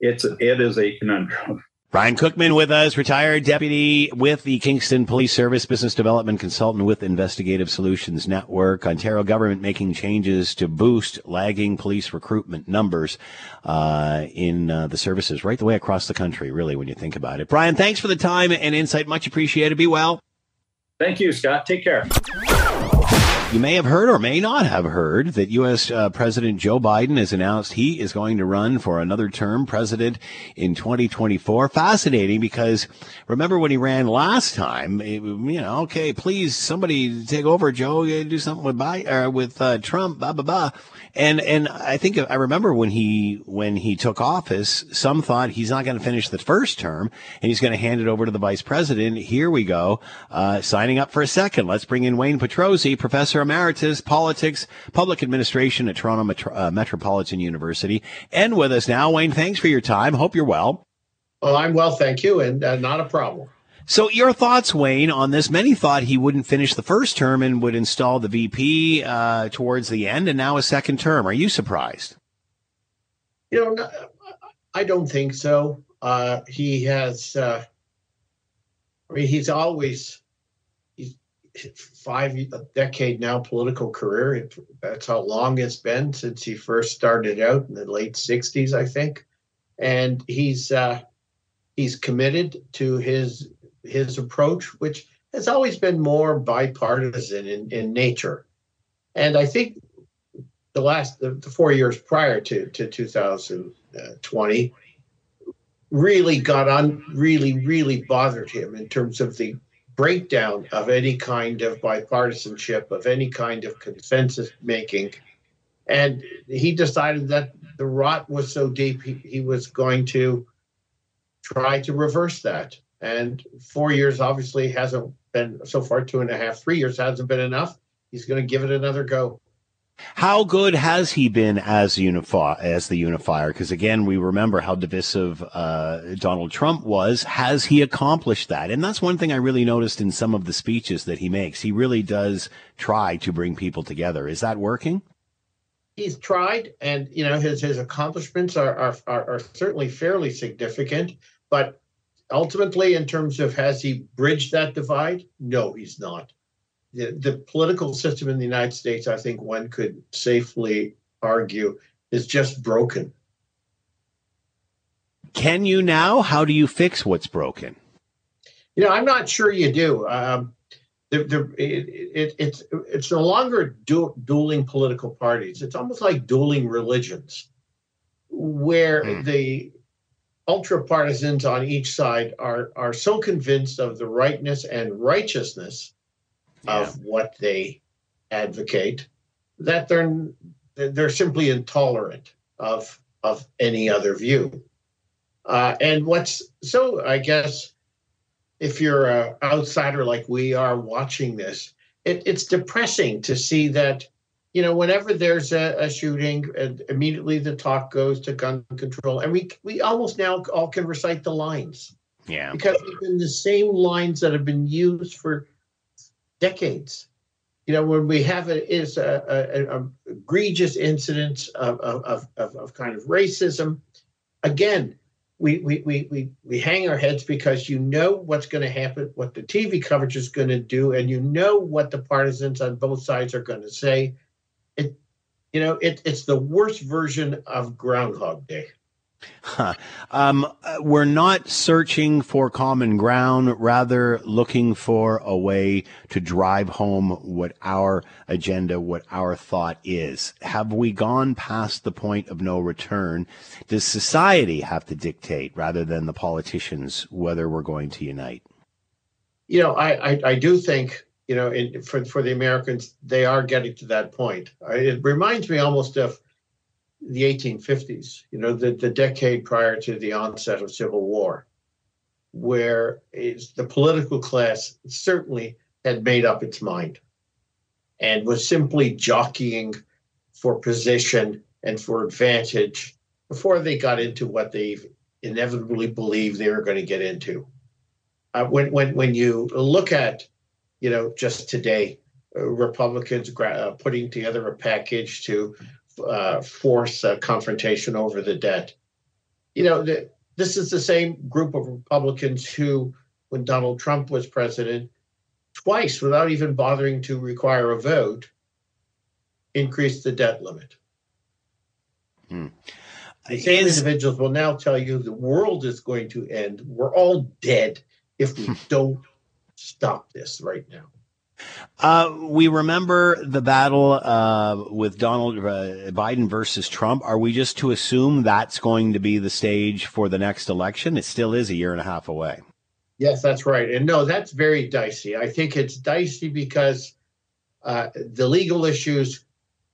It's it is a conundrum. Brian Cookman with us, retired deputy with the Kingston Police Service, business development consultant with Investigative Solutions Network. Ontario government making changes to boost lagging police recruitment numbers uh, in uh, the services right the way across the country, really, when you think about it. Brian, thanks for the time and insight. Much appreciated. Be well. Thank you, Scott. Take care. You may have heard or may not have heard that U.S. Uh, President Joe Biden has announced he is going to run for another term president in 2024. Fascinating because remember when he ran last time, it, you know, okay, please somebody take over, Joe, do something with Biden, or with uh, Trump, blah, blah, blah. And, and I think I remember when he, when he took office, some thought he's not going to finish the first term and he's going to hand it over to the vice president. Here we go, uh, signing up for a second. Let's bring in Wayne Petrozzi, professor Emeritus, Politics, Public Administration at Toronto Metro- uh, Metropolitan University. And with us now, Wayne, thanks for your time. Hope you're well. Well, I'm well, thank you, and uh, not a problem. So, your thoughts, Wayne, on this? Many thought he wouldn't finish the first term and would install the VP uh, towards the end, and now a second term. Are you surprised? You know, I don't think so. Uh, he has, uh, I mean, he's always five a decade now political career. That's how long it's been since he first started out in the late '60s, I think. And he's uh, he's committed to his his approach, which has always been more bipartisan in, in nature. And I think the last the, the four years prior to to 2020 really got on really really bothered him in terms of the breakdown of any kind of bipartisanship, of any kind of consensus making. And he decided that the rot was so deep, he, he was going to try to reverse that. And four years obviously hasn't been, so far, two and a half, three years hasn't been enough. He's going to give it another go. How good has he been as unify as the unifier? Because again, we remember how divisive uh, Donald Trump was. Has he accomplished that? And that's one thing I really noticed in some of the speeches that he makes. He really does try to bring people together. Is that working? He's tried, and you know his his accomplishments are are, are, are certainly fairly significant. But ultimately, in terms of has he bridged that divide? No, he's not the, the political system in the United States, I think one could safely argue, is just broken. Can you now? How do you fix what's broken? You know, I'm not sure you do. Um, the, the, it, it, it's it's no longer du- dueling political parties. It's almost like dueling religions, where mm. the ultra partisans on each side are are so convinced of the rightness and righteousness yeah. of what they advocate that they're they're simply intolerant of of any other view. Uh, and what's so I guess if you're an outsider like we are watching this, it, it's depressing to see that you know whenever there's a, a shooting, uh, immediately the talk goes to gun control, and we we almost now all can recite the lines. Yeah, because it's been the same lines that have been used for decades. You know, when we have it is a, a, a egregious incidents of, of, of, of kind of racism, again, we, we, we, we, we hang our heads because you know what's going to happen, what the TV coverage is going to do, and you know what the partisans on both sides are going to say. It, you know, it, it's the worst version of Groundhog Day. Huh. Um, we're not searching for common ground, rather looking for a way to drive home what our agenda, what our thought is. Have we gone past the point of no return? Does society have to dictate rather than the politicians whether we're going to unite? You know, I, I, I do think, you know, in, for, for the Americans, they are getting to that point. It reminds me almost of the 1850s, you know, the, the decade prior to the onset of civil war, where the political class certainly had made up its mind and was simply jockeying for position and for advantage before they got into what they inevitably believed they were going to get into. Uh, when, when, when you look at, you know, just today, uh, Republicans gra- uh, putting together a package to uh, force a confrontation over the debt. You know, the, this is the same group of Republicans who, when Donald Trump was president, twice, without even bothering to require a vote, increased the debt limit. Hmm. The same is, individuals will now tell you the world is going to end. We're all dead if we don't stop this right now. Uh, we remember the battle uh, with Donald uh, Biden versus Trump. Are we just to assume that's going to be the stage for the next election? It still is a year and a half away. Yes, that's right. And no, that's very dicey. I think it's dicey because uh, the legal issues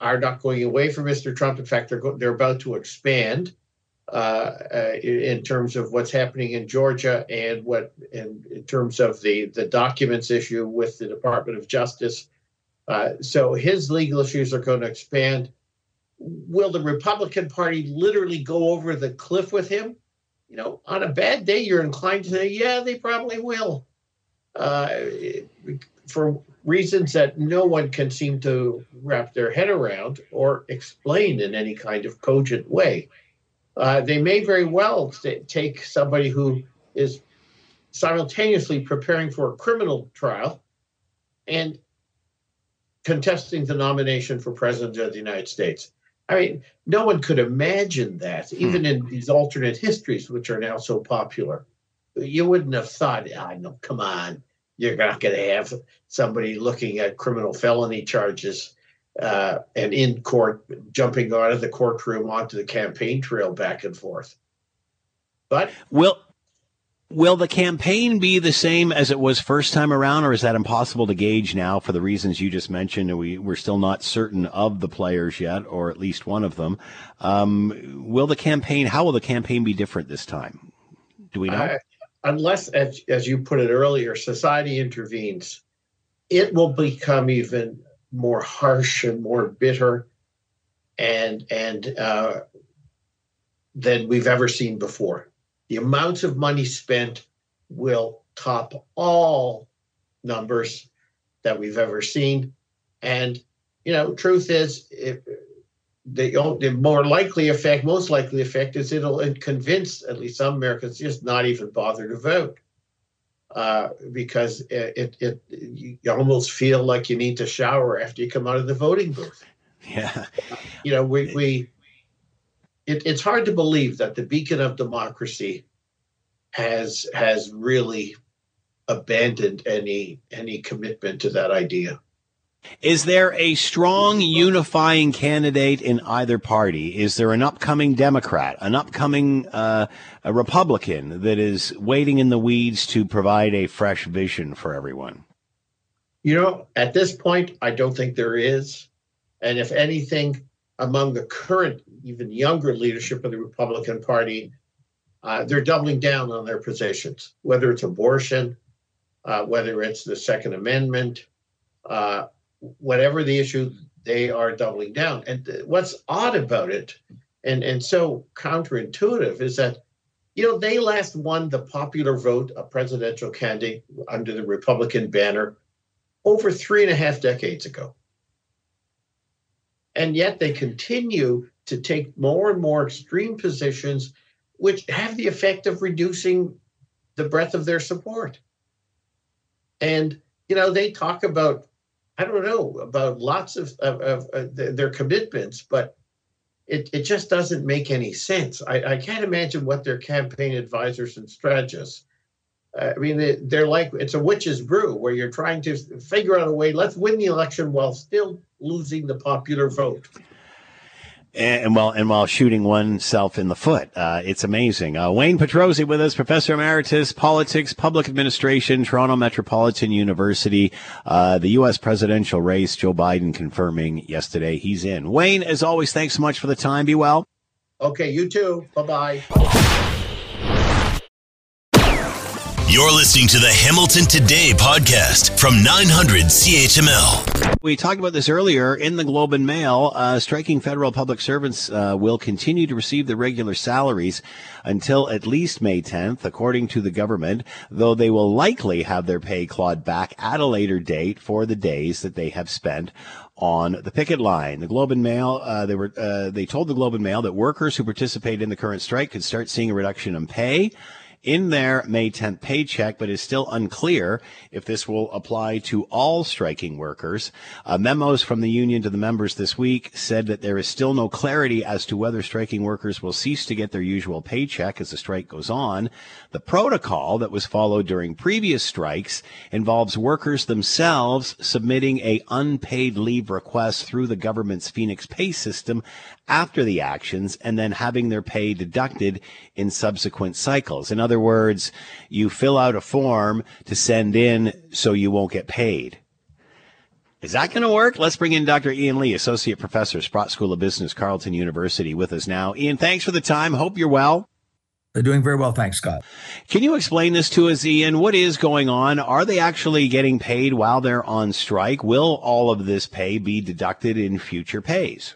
are not going away from Mr. Trump. In fact, they're go- they're about to expand in terms of what's happening in Georgia and what in, in, terms of the the documents issue with the Department of Justice. Uh, so his legal issues are going to expand. Will the Republican Party literally go over the cliff with him? You know, on a bad day, you're inclined to say, yeah, they probably will, uh, for reasons that no one can seem to wrap their head around or explain in any kind of cogent way. Uh, they may very well take somebody who is simultaneously preparing for a criminal trial and contesting the nomination for president of the United States. I mean, no one could imagine that, hmm. even in these alternate histories, which are now so popular. You wouldn't have thought, I oh, know, come on, you're not going to have somebody looking at criminal felony charges uh, and in court, jumping out of the courtroom onto the campaign trail back and forth. But will will the campaign be the same as it was first time around, or is that impossible to gauge now for the reasons you just mentioned? We we're still not certain of the players yet, or at least one of them. Um, will the campaign? How will the campaign be different this time? Do we know? Uh, unless, as, as you put it earlier, society intervenes, it will become even more harsh and more bitter and and uh, than we've ever seen before. The amounts of money spent will top all numbers that we've ever seen. And you know, truth is, it, the, the more likely effect, most likely effect is it'll convince at least some Americans just not even bother to vote uh, because it, it, it you almost feel like you need to shower after you come out of the voting booth. Yeah, you know we we it, it's hard to believe that the beacon of democracy has has really abandoned any any commitment to that idea. Is there a strong unifying candidate in either party? Is there an upcoming Democrat, an upcoming uh, Republican that is waiting in the weeds to provide a fresh vision for everyone? You know, at this point, I don't think there is. And if anything, among the current, even younger leadership of the Republican Party, uh, they're doubling down on their positions, whether it's abortion, uh, whether it's the Second Amendment, uh, whatever the issue, they are doubling down. And what's odd about it, and, and so counterintuitive, is that you know they last won the popular vote, a presidential candidate under the Republican banner, over three and a half decades ago. And yet they continue to take more and more extreme positions, which have the effect of reducing the breadth of their support. And you know, they talk about I don't know about lots of, of, of uh, their commitments, but it, it just doesn't make any sense. I, I can't imagine what their campaign advisors and strategists. Uh, I mean, they, they're like it's a witch's brew where you're trying to figure out a way. Let's win the election while still losing the popular vote and, while and while shooting oneself in the foot. Uh, it's amazing. Uh, Wayne Petrozzi with us, Professor Emeritus, Politics, Public Administration, Toronto Metropolitan University. Uh, the U.S. presidential race, Joe Biden confirming yesterday he's in. Wayne, as always, thanks so much for the time. Be well. Okay, you too. Bye bye. You're listening to the Hamilton Today podcast from 900 CHML. We talked about this earlier in the Globe and Mail. Uh, striking federal public servants uh, will continue to receive their regular salaries until at least May 10th, according to the government, though they will likely have their pay clawed back at a later date for the days that they have spent on the picket line. The Globe and Mail, uh, they were, uh, they told the Globe and Mail that workers who participate in the current strike could start seeing a reduction in pay in their May 10th paycheck, but is still unclear if this will apply to all striking workers. Uh, memos from the union to the members this week said that there is still no clarity as to whether striking workers will cease to get their usual paycheck as the strike goes on. The protocol that was followed during previous strikes involves workers themselves submitting a unpaid leave request through the government's Phoenix pay system after the actions and then having their pay deducted in subsequent cycles. In other words, you fill out a form to send in so you won't get paid. Is that going to work? Let's bring in Dr. Ian Lee, Associate Professor, Sprott School of Business, Carleton University, with us now. Ian, thanks for the time. Hope you're well. They're doing very well, thanks, Scott. Can you explain this to us, Ian? What is going on? Are they actually getting paid while they're on strike? Will all of this pay be deducted in future pays?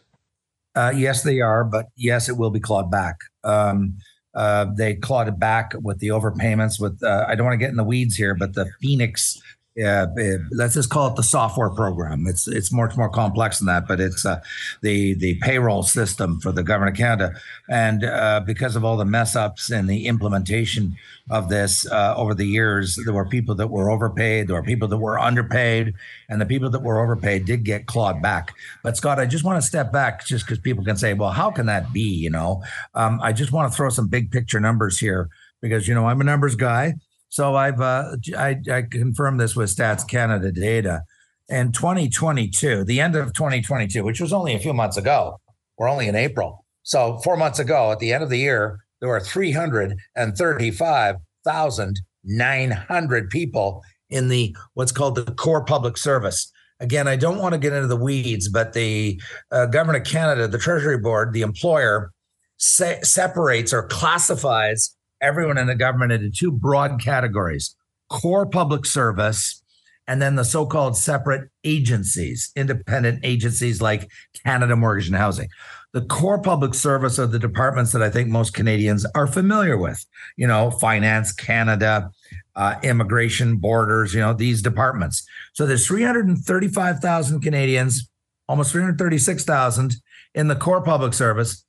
Uh, yes, they are, but yes, it will be clawed back. Um, uh, they clawed it back with the overpayments. With uh, I don't want to get in the weeds here, but the Phoenix uh, let's just call it the software program. It's it's much more complex than that, but it's uh, the the payroll system for the government of Canada. And uh, because of all the mess ups and the implementation of this uh, over the years, there were people that were overpaid, there were people that were underpaid, and the people that were overpaid did get clawed back. But Scott, I just want to step back just because people can say, "Well, how can that be?" You know, um, I just want to throw some big picture numbers here because you know I'm a numbers guy so I've uh, I, I confirmed this with Stats Canada data. In 2022, the end of 2022, which was only a few months ago, we're only in April. So four months ago, at the end of the year, there were 335,900 people in the what's called the core public service. Again, I don't want to get into the weeds, but the uh, government of Canada, the Treasury Board, the employer se- separates or classifies everyone in the government into two broad categories core public service and then the so-called separate agencies independent agencies like canada mortgage and housing. The core public service are the departments that i think most canadians are familiar with you know finance canada uh, immigration borders you know these departments. So there's 335000 canadians almost 336000 in the core public service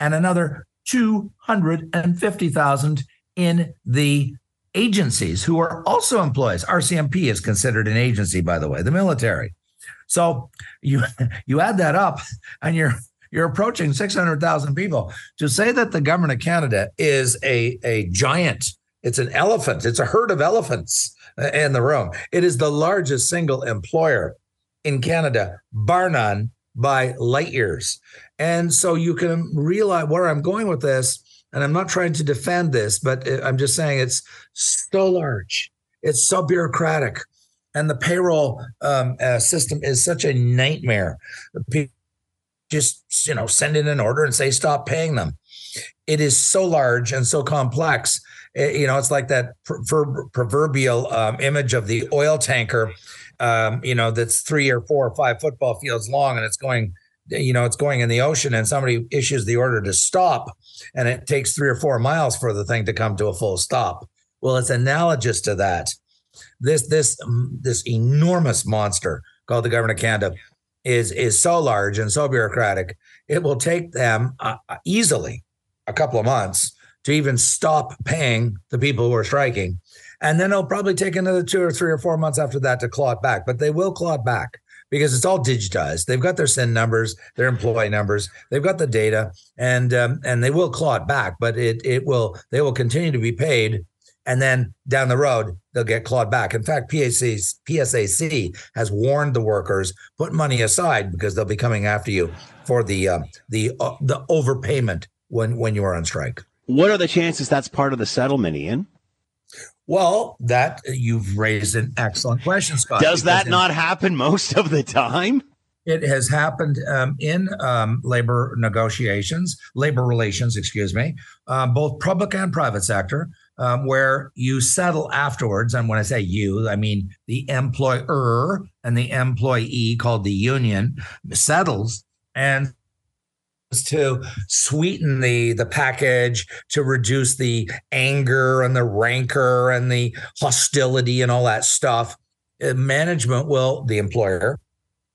and another 250,000 in the agencies who are also employees. RCMP is considered an agency, by the way, the military. So you you add that up and you're you're approaching 600,000 people. To say that the government of Canada is a, a giant, it's an elephant, it's a herd of elephants in the room. It is the largest single employer in Canada, bar none, by light years. And so you can realize where I'm going with this. And I'm not trying to defend this, but I'm just saying it's so large, it's so bureaucratic. And the payroll um, uh, system is such a nightmare. People just you know send in an order and say stop paying them. It is so large and so complex. It, you know, it's like that proverbial um, image of the oil tanker um, you know, that's three or four or five football fields long and it's going, you know, it's going in the ocean and somebody issues the order to stop and it takes three or four miles for the thing to come to a full stop. Well, it's analogous to that. This this this enormous monster called the government of Canada is is so large and so bureaucratic. It will take them uh, easily a couple of months to even stop paying the people who are striking and then it'll probably take another two or three or four months after that to claw it back. But they will claw it back because it's all digitized. They've got their SIN numbers, their employee numbers, they've got the data, and um, and they will claw it back, but it it will they will continue to be paid, and then down the road they'll get clawed back. In fact, PSAC, PSAC has warned the workers put money aside because they'll be coming after you for the uh, the uh, the overpayment when when you are on strike. What are the chances that's part of the settlement, Ian? Well, that you've raised an excellent question, Scott. Does that not happen most of the time? It has happened um, in um, labor negotiations, labor relations, excuse me, um, both public and private sector, um, where you settle afterwards. And when I say you, I mean the employer and the employee, called the union, settles and to sweeten the the package to reduce the anger and the rancor and the hostility and all that stuff. Uh, management will the employer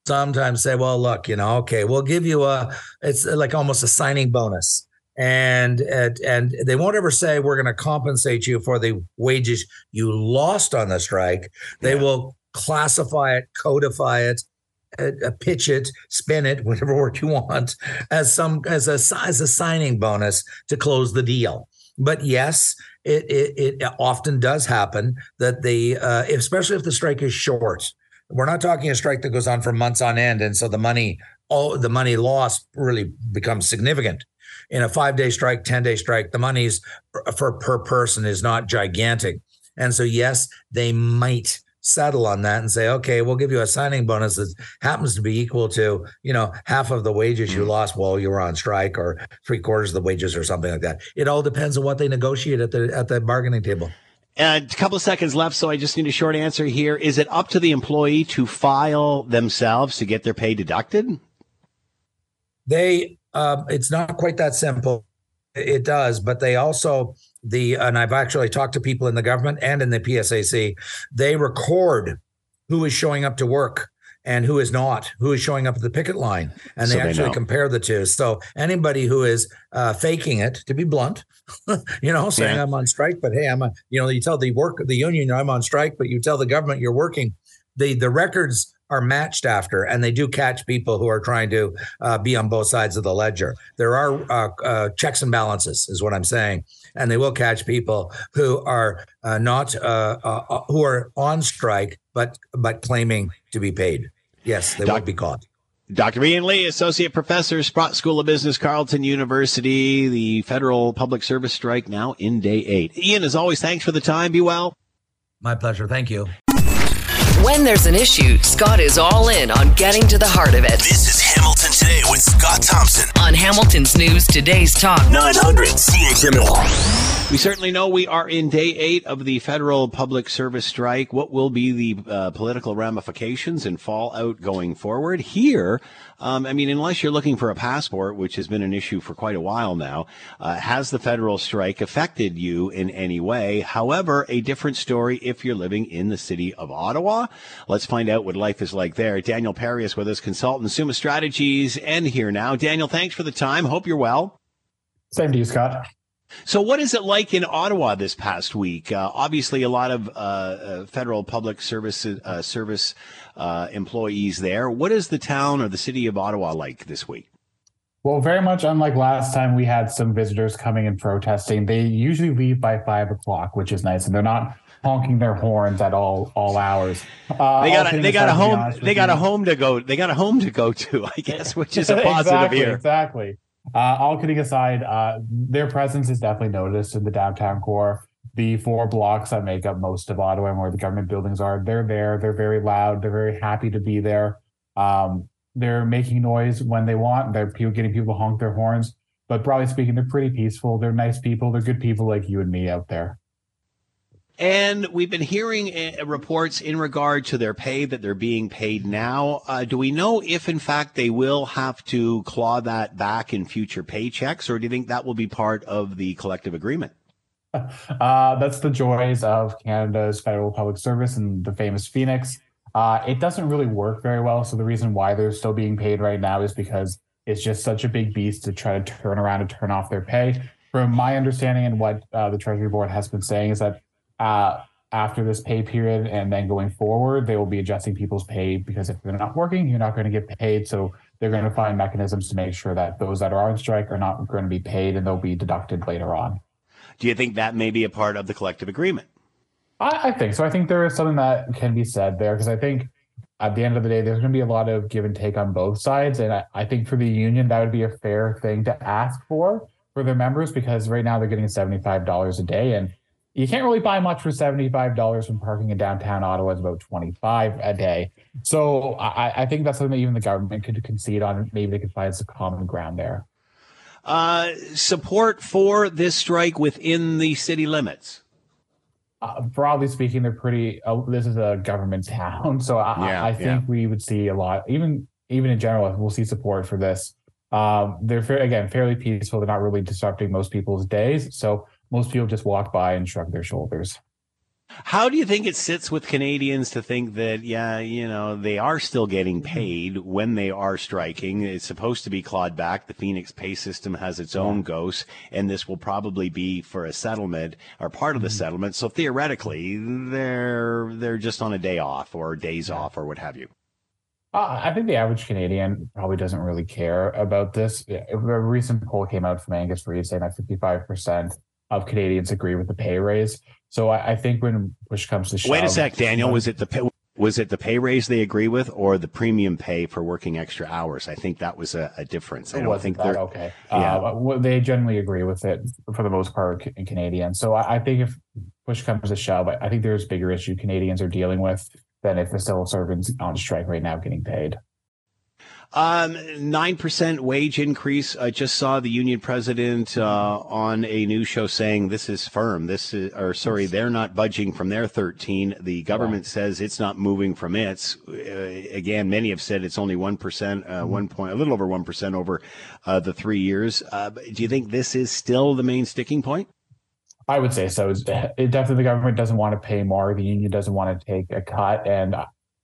sometimes say well look you know okay we'll give you a it's like almost a signing bonus. And and, and they won't ever say we're going to compensate you for the wages you lost on the strike. They will classify it codify it uh, uh, pitch it, spin it, whatever word you want, as some as a as a signing bonus to close the deal. But yes, it it, it often does happen that the uh, especially if the strike is short. We're not talking a strike that goes on for months on end, and so the money all the money lost really becomes significant. In a five day strike, ten day strike, the money's for per person is not gigantic, and so yes, they might settle on that and say, okay, we'll give you a signing bonus that happens to be equal to, you know, half of the wages you lost while you were on strike or three quarters of the wages or something like that. It all depends on what they negotiate at the at the bargaining table. Uh, a couple of seconds left, so I just need a short answer here. Is it up to the employee to file themselves to get their pay deducted? They um, it's not quite that simple. It does, but they also the and I've actually talked to people in the government and in the PSAC. They record who is showing up to work and who is not, who is showing up at the picket line, and So they actually compare the two. So anybody who is uh, faking it, to be blunt, you know, saying Yeah. I'm on strike, but hey, I'm a, you know, you tell the work the union I'm on strike, but you tell the government you're working. The the records are matched after, and they do catch people who are trying to uh, be on both sides of the ledger. There are uh, uh, checks and balances, is what I'm saying, and they will catch people who are uh, not uh, uh, who are on strike, but but claiming to be paid. Yes, they Doc- won't be caught. Dr. Ian Lee, Associate Professor, Sprott School of Business, Carleton University, the federal public service strike now in day eight. Ian, as always, thanks for the time. Be well. My pleasure. Thank you. When there's an issue, Scott is all in on getting to the heart of it. This is Hamilton Today with Scott Thompson. On Hamilton's News Today's Talk. 900 CHML. We certainly know we are in day eight of the federal public service strike. What will be the uh, political ramifications and fallout going forward? Here, um, I mean, unless you're looking for a passport, which has been an issue for quite a while now, uh, has the federal strike affected you in any way? However, a different story if you're living in the city of Ottawa. Let's find out what life is like there. Daniel Perry is with us, consultant, Summa Strategies, and here now. Daniel, thanks for the time. Hope you're well. Same to you, Scott. So, what is it like in Ottawa this past week? Uh, obviously, a lot of uh, uh, federal public service uh, service uh, employees there. What is the town or the city of Ottawa like this week? Well, very much unlike last time, we had some visitors coming and protesting. They usually leave by five o'clock, which is nice, and they're not honking their horns at all all hours. Uh, They got a, they got a aside, to be home they got a home to go they got a home to go to I guess which is a positive exactly, here. Exactly. Uh, all kidding aside, uh, their presence is definitely noticed in the downtown core. The four blocks that make up most of Ottawa and where the government buildings are, they're there. They're very loud. They're very happy to be there. Um, they're making noise when they want. They're people getting people honk their horns. But broadly speaking, they're pretty peaceful. They're nice people. They're good people like you and me out there. And we've been hearing uh, reports in regard to their pay that they're being paid now. Uh, do we know if, in fact, they will have to claw that back in future paychecks, or do you think that will be part of the collective agreement? Uh, that's the joys of Canada's federal public service and the famous Phoenix. Uh, it doesn't really work very well. So the reason why they're still being paid right now is because it's just such a big beast to try to turn around and turn off their pay. From my understanding and what uh, the Treasury Board has been saying is that uh, after this pay period and then going forward, they will be adjusting people's pay because if they're not working, you're not going to get paid. So they're going to find mechanisms to make sure that those that are on strike are not going to be paid and they'll be deducted later on. Do you think that may be a part of the collective agreement? I, I think so. I think there is something that can be said there because I think at the end of the day, there's going to be a lot of give and take on both sides. And I, I think for the union, that would be a fair thing to ask for for their members because right now they're getting $75 a day. And you can't really buy much for $75 when parking in downtown Ottawa is about 25 a day. So I, I think that's something that even the government could concede on. Maybe they could find some common ground there. Uh, support for this strike within the city limits. Uh, broadly speaking, they're pretty. Uh, this is a government town, so I, Yeah, I think yeah. we would see a lot. Even even in general, we'll see support for this. Um, they're again fairly peaceful. They're not really disrupting most people's days, so most people just walk by and shrug their shoulders. How do you think it sits with Canadians to think that, yeah, you know, they are still getting paid when they are striking? It's supposed to be clawed back. The Phoenix pay system has its own ghosts, and this will probably be for a settlement or part of the settlement. So theoretically, they're they're just on a day off or days off or what have you. Uh, I think the average Canadian probably doesn't really care about this. A recent poll came out from Angus Reid saying that 55% of Canadians agree with the pay raise. So I, I think when push comes to shove, Wait a sec, Daniel. Was it the pay, was it the pay raise they agree with, or the premium pay for working extra hours? I think that was a, a difference. I don't think that, they're okay. Yeah. Uh, well, they generally agree with it for the most part in Canadians. So I, I think if push comes to shove, I, I think there's bigger issue Canadians are dealing with than if the civil servants on strike right now getting paid. Um, nine percent wage increase. I just saw the union president uh, on a news show saying this is firm. This is, or sorry, they're not budging from their thirteen. The government says it's not moving from its. Uh, again, many have said it's only one percent, uh, one point, a little over one percent over uh, the three years. Uh, do you think this is still the main sticking point? I would say so. It's, it definitely the government doesn't want to pay more. The union doesn't want to take a cut, and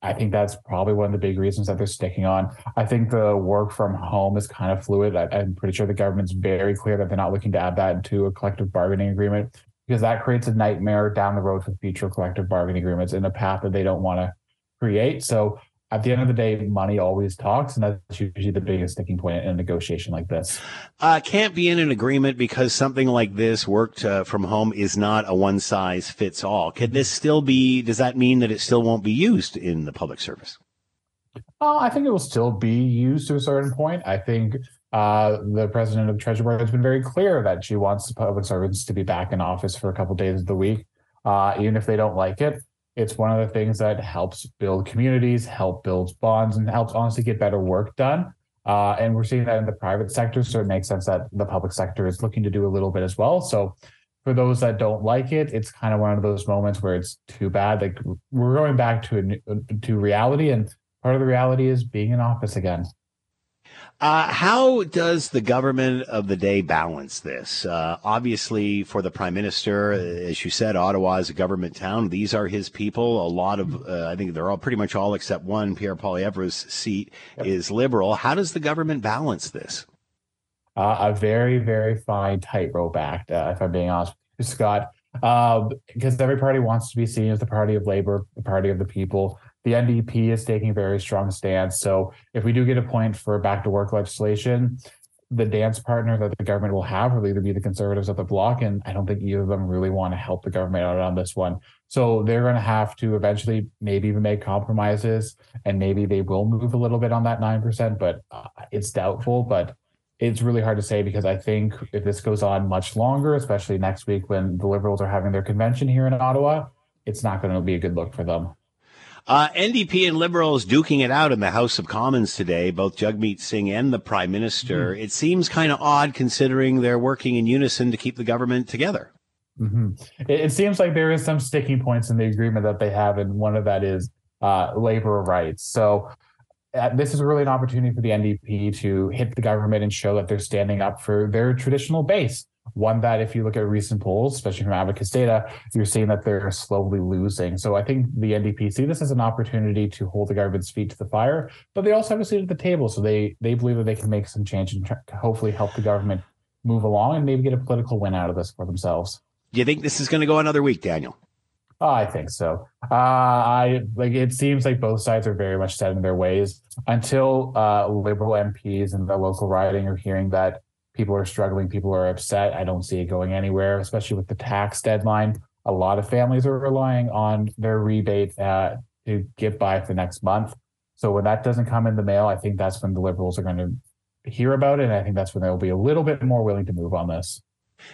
I think that's probably one of the big reasons that they're sticking on. I think the work from home is kind of fluid. I, I'm pretty sure the government's very clear that they're not looking to add that into a collective bargaining agreement because that creates a nightmare down the road for future collective bargaining agreements in a path that they don't want to create. So at the end of the day, money always talks, and that's usually the biggest sticking point in a negotiation like this. Uh, can't be in an agreement because something like this worked uh, from home is not a one size fits all. Could this still be? Does that mean that it still won't be used in the public service? Uh, I think it will still be used to a certain point. I think uh, the president of the Treasury Board has been very clear that she wants the public servants to be back in office for a couple days of the week, uh, even if they don't like it. It's one of the things that helps build communities, help build bonds, and helps honestly get better work done. Uh, and we're seeing that in the private sector, so it makes sense that the public sector is looking to do a little bit as well. So for those that don't like it, it's kind of one of those moments where it's too bad. Like we're going back to a, new- to reality, and part of the reality is being in office again. Uh, how does the government of the day balance this? Uh, obviously, for the prime minister, as you said, Ottawa is a government town. These are his people. A lot of, uh, I think they're all pretty much all except one. Pierre Poilievre's seat is liberal. How does the government balance this? uh, a very, very fine tightrope act, uh, if I'm being honest Scott. Uh, because every party wants to be seen as the party of labor, the party of the people. The NDP is taking a very strong stance. So if we do get a point for back to work legislation, the dance partner that the government will have will either be the conservatives of the bloc, and I don't think either of them really want to help the government out on this one. So they're going to have to eventually maybe even make compromises, and maybe they will move a little bit on that nine percent, but uh, it's doubtful. But it's really hard to say because I think if this goes on much longer, especially next week when the Liberals are having their convention here in Ottawa, it's not going to be a good look for them. Uh, NDP and Liberals duking it out in the House of Commons today, both Jagmeet Singh and the Prime Minister. It seems kind of odd considering they're working in unison to keep the government together. hmm It, it seems like there is some sticking points in the agreement that they have, and one of that is uh, labor rights. So uh, this is really an opportunity for the NDP to hit the government and show that they're standing up for their traditional base. One that, if you look at recent polls, especially from Abacus data, you're seeing that they're slowly losing. So I think the NDP see this as an opportunity to hold the government's feet to the fire, but they also have a seat at the table. So they they believe that they can make some change and try, hopefully help the government move along and maybe get a political win out of this for themselves. Do you think this is going to go another week, Daniel? Oh, I think so. Uh, I like it seems like both sides are very much set in their ways until uh, liberal MPs in the local riding are hearing that people are struggling, people are upset. I don't see it going anywhere, especially with the tax deadline. A lot of families are relying on their rebate uh, to get by for the next month. So when that doesn't come in the mail, I think that's when the liberals are going to hear about it. And I think that's when they'll be a little bit more willing to move on this.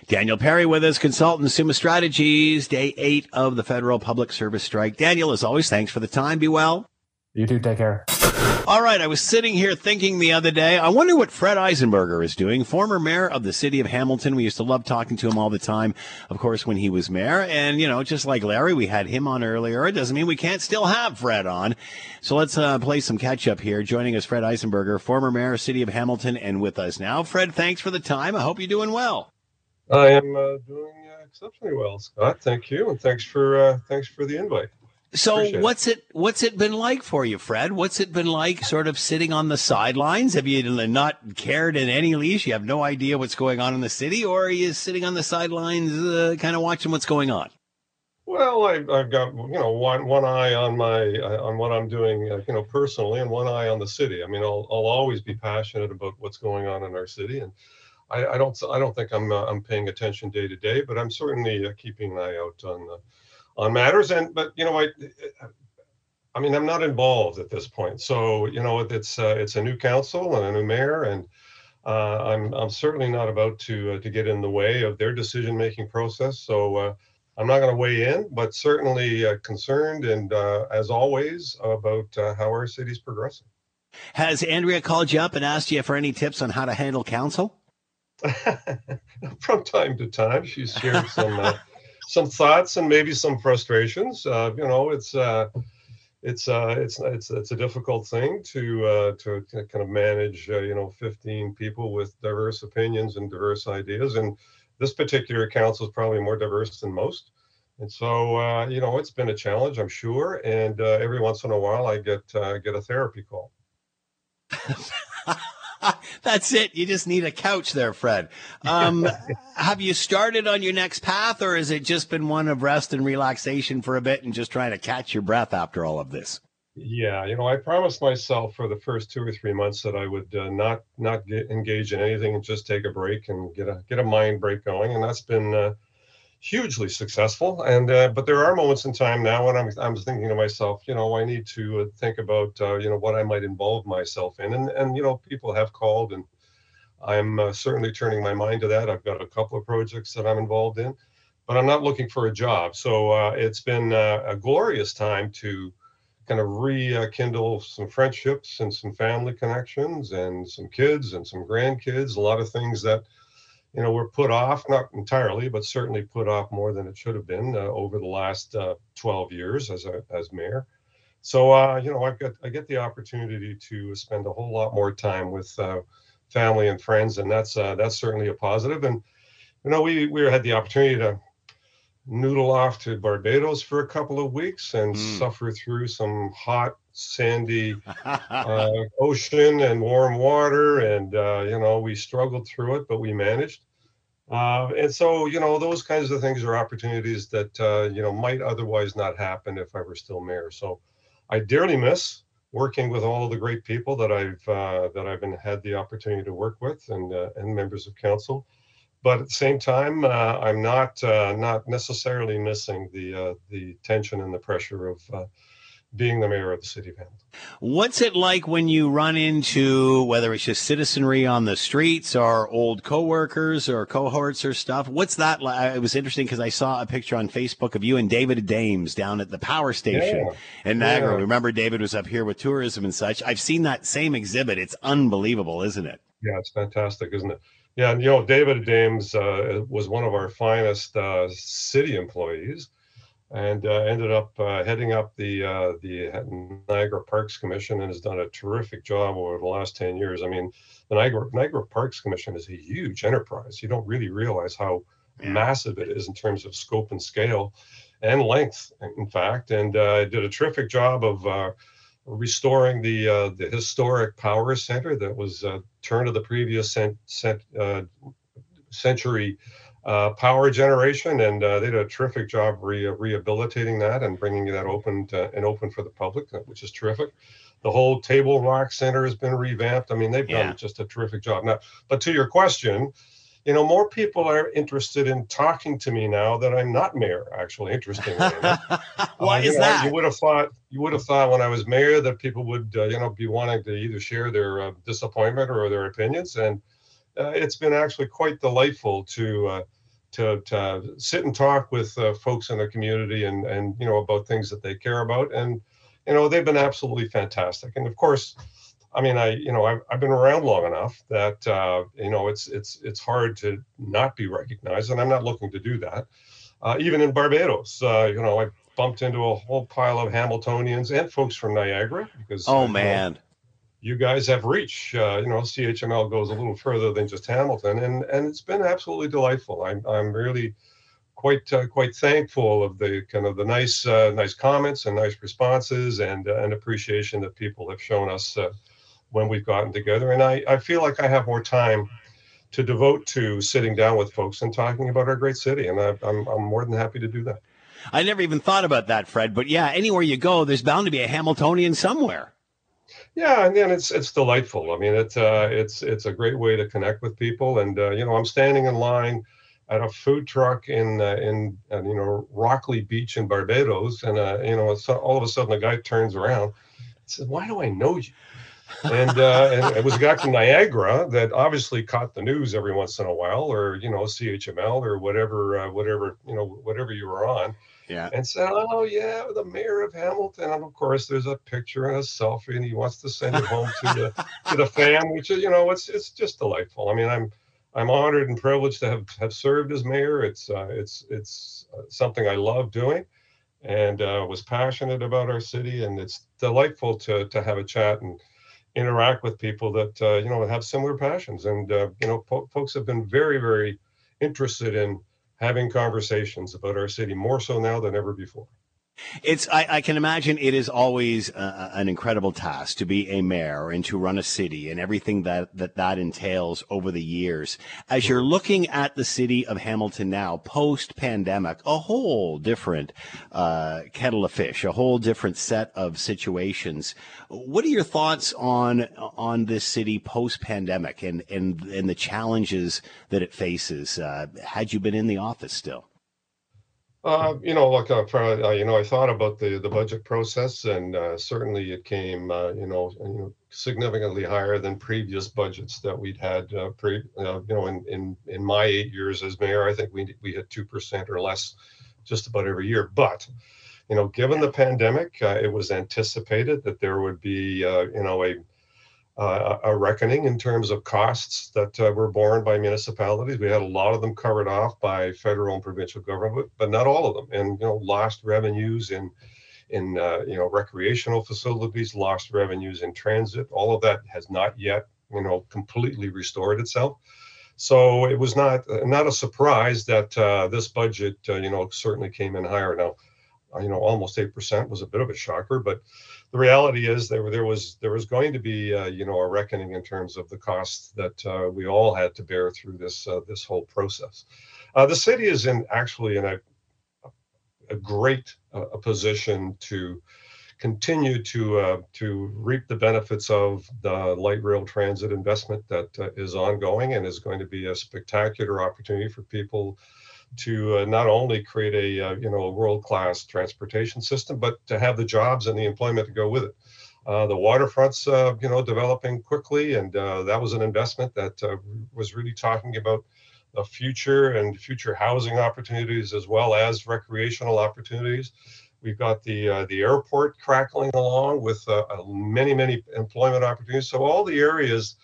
Daniel Perry with us, consultant, Summa Strategies, day eight of the federal public service strike. Daniel, as always, thanks for the time. Be well. You too. Take care. All right. I was sitting here thinking the other day, I wonder what Fred Eisenberger is doing, former mayor of the city of Hamilton. We used to love talking to him all the time, of course, when he was mayor. And, you know, just like Larry, we had him on earlier. It doesn't mean we can't still have Fred on. So let's uh, play some catch up here. Joining us, Fred Eisenberger, former mayor, of city of Hamilton, and with us now. Fred, thanks for the time. I hope you're doing well. I am uh, doing uh, exceptionally well, Scott. Thank you, and thanks for uh, thanks for the invite. So Appreciate what's it what's it been like for you, Fred? What's it been like sort of sitting on the sidelines? Have you not cared in any least? You have no idea what's going on in the city, or are you sitting on the sidelines, uh, kind of watching what's going on? Well, I, I've got you know one one eye on my uh, on what I'm doing, uh, you know, personally, and one eye on the city. I mean, I'll I'll always be passionate about what's going on in our city, and I, I don't I don't think I'm uh, I'm paying attention day to day, but I'm certainly uh, keeping an eye out on uh, on matters. And but you know, I I mean, I'm not involved at this point, so you know, it's uh, it's a new council and a new mayor, and uh, I'm I'm certainly not about to uh, to get in the way of their decision making process. So. Uh, I'm not going to weigh in, but certainly uh, concerned and, uh, as always, about uh, how our city's progressing. Has Andrea called you up and asked you for any tips on how to handle council? From time to time, she's shared some uh, some thoughts and maybe some frustrations. Uh, you know, it's uh, it's uh, it's it's it's a difficult thing to uh, to kind of manage. Uh, you know, 15 people with diverse opinions and diverse ideas, and this particular council is probably more diverse than most. And so, uh, you know, it's been a challenge, I'm sure. And uh, every once in a while, I get uh, get a therapy call. That's it. You just need a couch there, Fred. Um, have you started on your next path, or has it just been one of rest and relaxation for a bit and just trying to catch your breath after all of this? Yeah, you know, I promised myself for the first two or three months that I would uh, not not get, engage in anything and just take a break and get a get a mind break going, and that's been uh, hugely successful. And uh, but there are moments in time now when I'm I'm thinking to myself, you know, I need to uh, think about uh, you know what I might involve myself in, and and you know, people have called, and I'm uh, certainly turning my mind to that. I've got a couple of projects that I'm involved in, but I'm not looking for a job. So uh, it's been uh, a glorious time to kind of rekindle some friendships and some family connections and some kids and some grandkids. A lot of things that you know, were put off, not entirely, but certainly put off more than it should have been uh, over the last uh, 12 years as a, as mayor. So, uh, you know, I've got I get the opportunity to spend a whole lot more time with uh, family and friends, and that's uh, that's certainly a positive. And you know, we we had the opportunity to noodle off to Barbados for a couple of weeks and Mm. suffer through some hot, sandy uh, ocean and warm water, and uh, you know we struggled through it, but we managed. Uh, and so you know those kinds of things are opportunities that uh, you know might otherwise not happen if I were still mayor. So I dearly miss working with all of the great people that I've uh, that I've been, had the opportunity to work with and uh, and members of council. But at the same time, uh, I'm not uh, not necessarily missing the uh, the tension and the pressure of uh, being the mayor of the city of Hamilton. What's it like when you run into whether it's just citizenry on the streets or old coworkers or cohorts or stuff? What's that like? It was interesting because I saw a picture on Facebook of you and David Adames down at the power station Yeah. in Niagara. Yeah. Remember, David was up here with tourism and such. I've seen that same exhibit. It's unbelievable, isn't it? Yeah, it's fantastic, isn't it? Yeah, and you know, David Adames uh, was one of our finest uh, city employees, and uh, ended up uh, heading up the uh, the Niagara Parks Commission, and has done a terrific job over the last ten years. I mean, the Niagara Niagara Parks Commission is a huge enterprise. You don't really realize how massive it is in terms of scope and scale, and length, in fact. And uh, did a terrific job of. Restoring the uh, the historic power center that was uh, turn of the previous cent, cent, uh, century uh, power generation, and uh, they did a terrific job re- rehabilitating that and bringing that open to, and open for the public, uh, which is terrific. The whole Table Rock Center has been revamped. I mean, they've Yeah. done just a terrific job. Now, but to your question, you know, more people are interested in talking to me now that I'm not mayor. Actually, interestingly. Why Uh, is know, that? You would have thought you would have thought when I was mayor that people would uh, you know be wanting to either share their uh, disappointment or their opinions, and uh, it's been actually quite delightful to. Uh, to, to sit and talk with uh, folks in the community and and you know about things that they care about and you know they've been absolutely fantastic and of course I mean, I you know I've, I've been around long enough that uh, you know it's it's it's hard to not be recognized, and I'm not looking to do that. Uh, even in Barbados, uh, you know, I bumped into a whole pile of Hamiltonians and folks from Niagara because uh, Oh know, man. you guys have reach. Uh, you know, CHML goes a little further than just Hamilton, and and it's been absolutely delightful. I'm I'm really quite uh, quite thankful of the kind of the nice uh, nice comments and nice responses and uh, and appreciation that people have shown us uh, when we've gotten together. And I I feel like I have more time to devote to sitting down with folks and talking about our great city, and I, I'm I'm more than happy to do that. I never even thought about that, Fred. But yeah, anywhere you go, there's bound to be a Hamiltonian somewhere. Yeah, and then it's it's delightful. I mean, it's uh, it's it's a great way to connect with people. And uh, you know, I'm standing in line at a food truck in uh, in uh, you know Rockley Beach in Barbados, and uh, you know, all of a sudden the guy turns around, and says, "Why do I know you?" And, uh, and it was a guy from Niagara that obviously caught the news every once in a while, or you know, CHML or whatever, uh, whatever you know, whatever you were on Yeah. and said, "Oh yeah, the mayor of Hamilton." And of course, there's a picture and a selfie, and he wants to send it home to the to the fam, which is, you know, it's it's just delightful. I mean, I'm I'm honored and privileged to have have served as mayor. It's uh, it's it's uh, something I love doing, and uh, was passionate about our city, and it's delightful to to have a chat and interact with people that uh, you know have similar passions. And uh, you know, po- folks have been very very interested in having conversations about our city more so now than ever before. It's I, I can imagine it is always uh, an incredible task to be a mayor and to run a city and everything that, that that entails over the years. As you're looking at the city of Hamilton now, post pandemic, a whole different uh, kettle of fish, a whole different set of situations. What are your thoughts on on this city post pandemic and, and and the challenges that it faces? Uh, had you been in the office still? Uh, you know, look, uh, uh, you know, I thought about the the budget process, and uh, certainly it came, uh, you know, you know, significantly higher than previous budgets that we'd had. Uh, pre, you know, in in in my eight years as mayor, I think we we hit two percent or less, just about every year. But, you know, given the pandemic, it was anticipated that there would be, you know, a uh, a reckoning in terms of costs that uh, were borne by municipalities. We had a lot of them covered off by federal and provincial government, but not all of them. And you know, lost revenues in in uh, you know recreational facilities, lost revenues in transit. All of that has not yet you know completely restored itself. So it was not not a surprise that uh, this budget uh, you know certainly came in higher. Now, uh, you know, almost eight percent was a bit of a shocker, but the reality is there there was there was going to be uh, you know a reckoning in terms of the costs that uh, we all had to bear through this uh, this whole process. Uh, the city is in actually in a a great uh, a position to continue to uh, to reap the benefits of the light rail transit investment that is ongoing and is going to be a spectacular opportunity for people to uh, not only create a uh, you know a world class transportation system, but to have the jobs and the employment to go with it. Uh, the waterfront's uh, you know developing quickly, and uh, that was an investment that uh, was really talking about the future and future housing opportunities as well as recreational opportunities. We've got the the airport crackling along with many many employment opportunities. So all the areas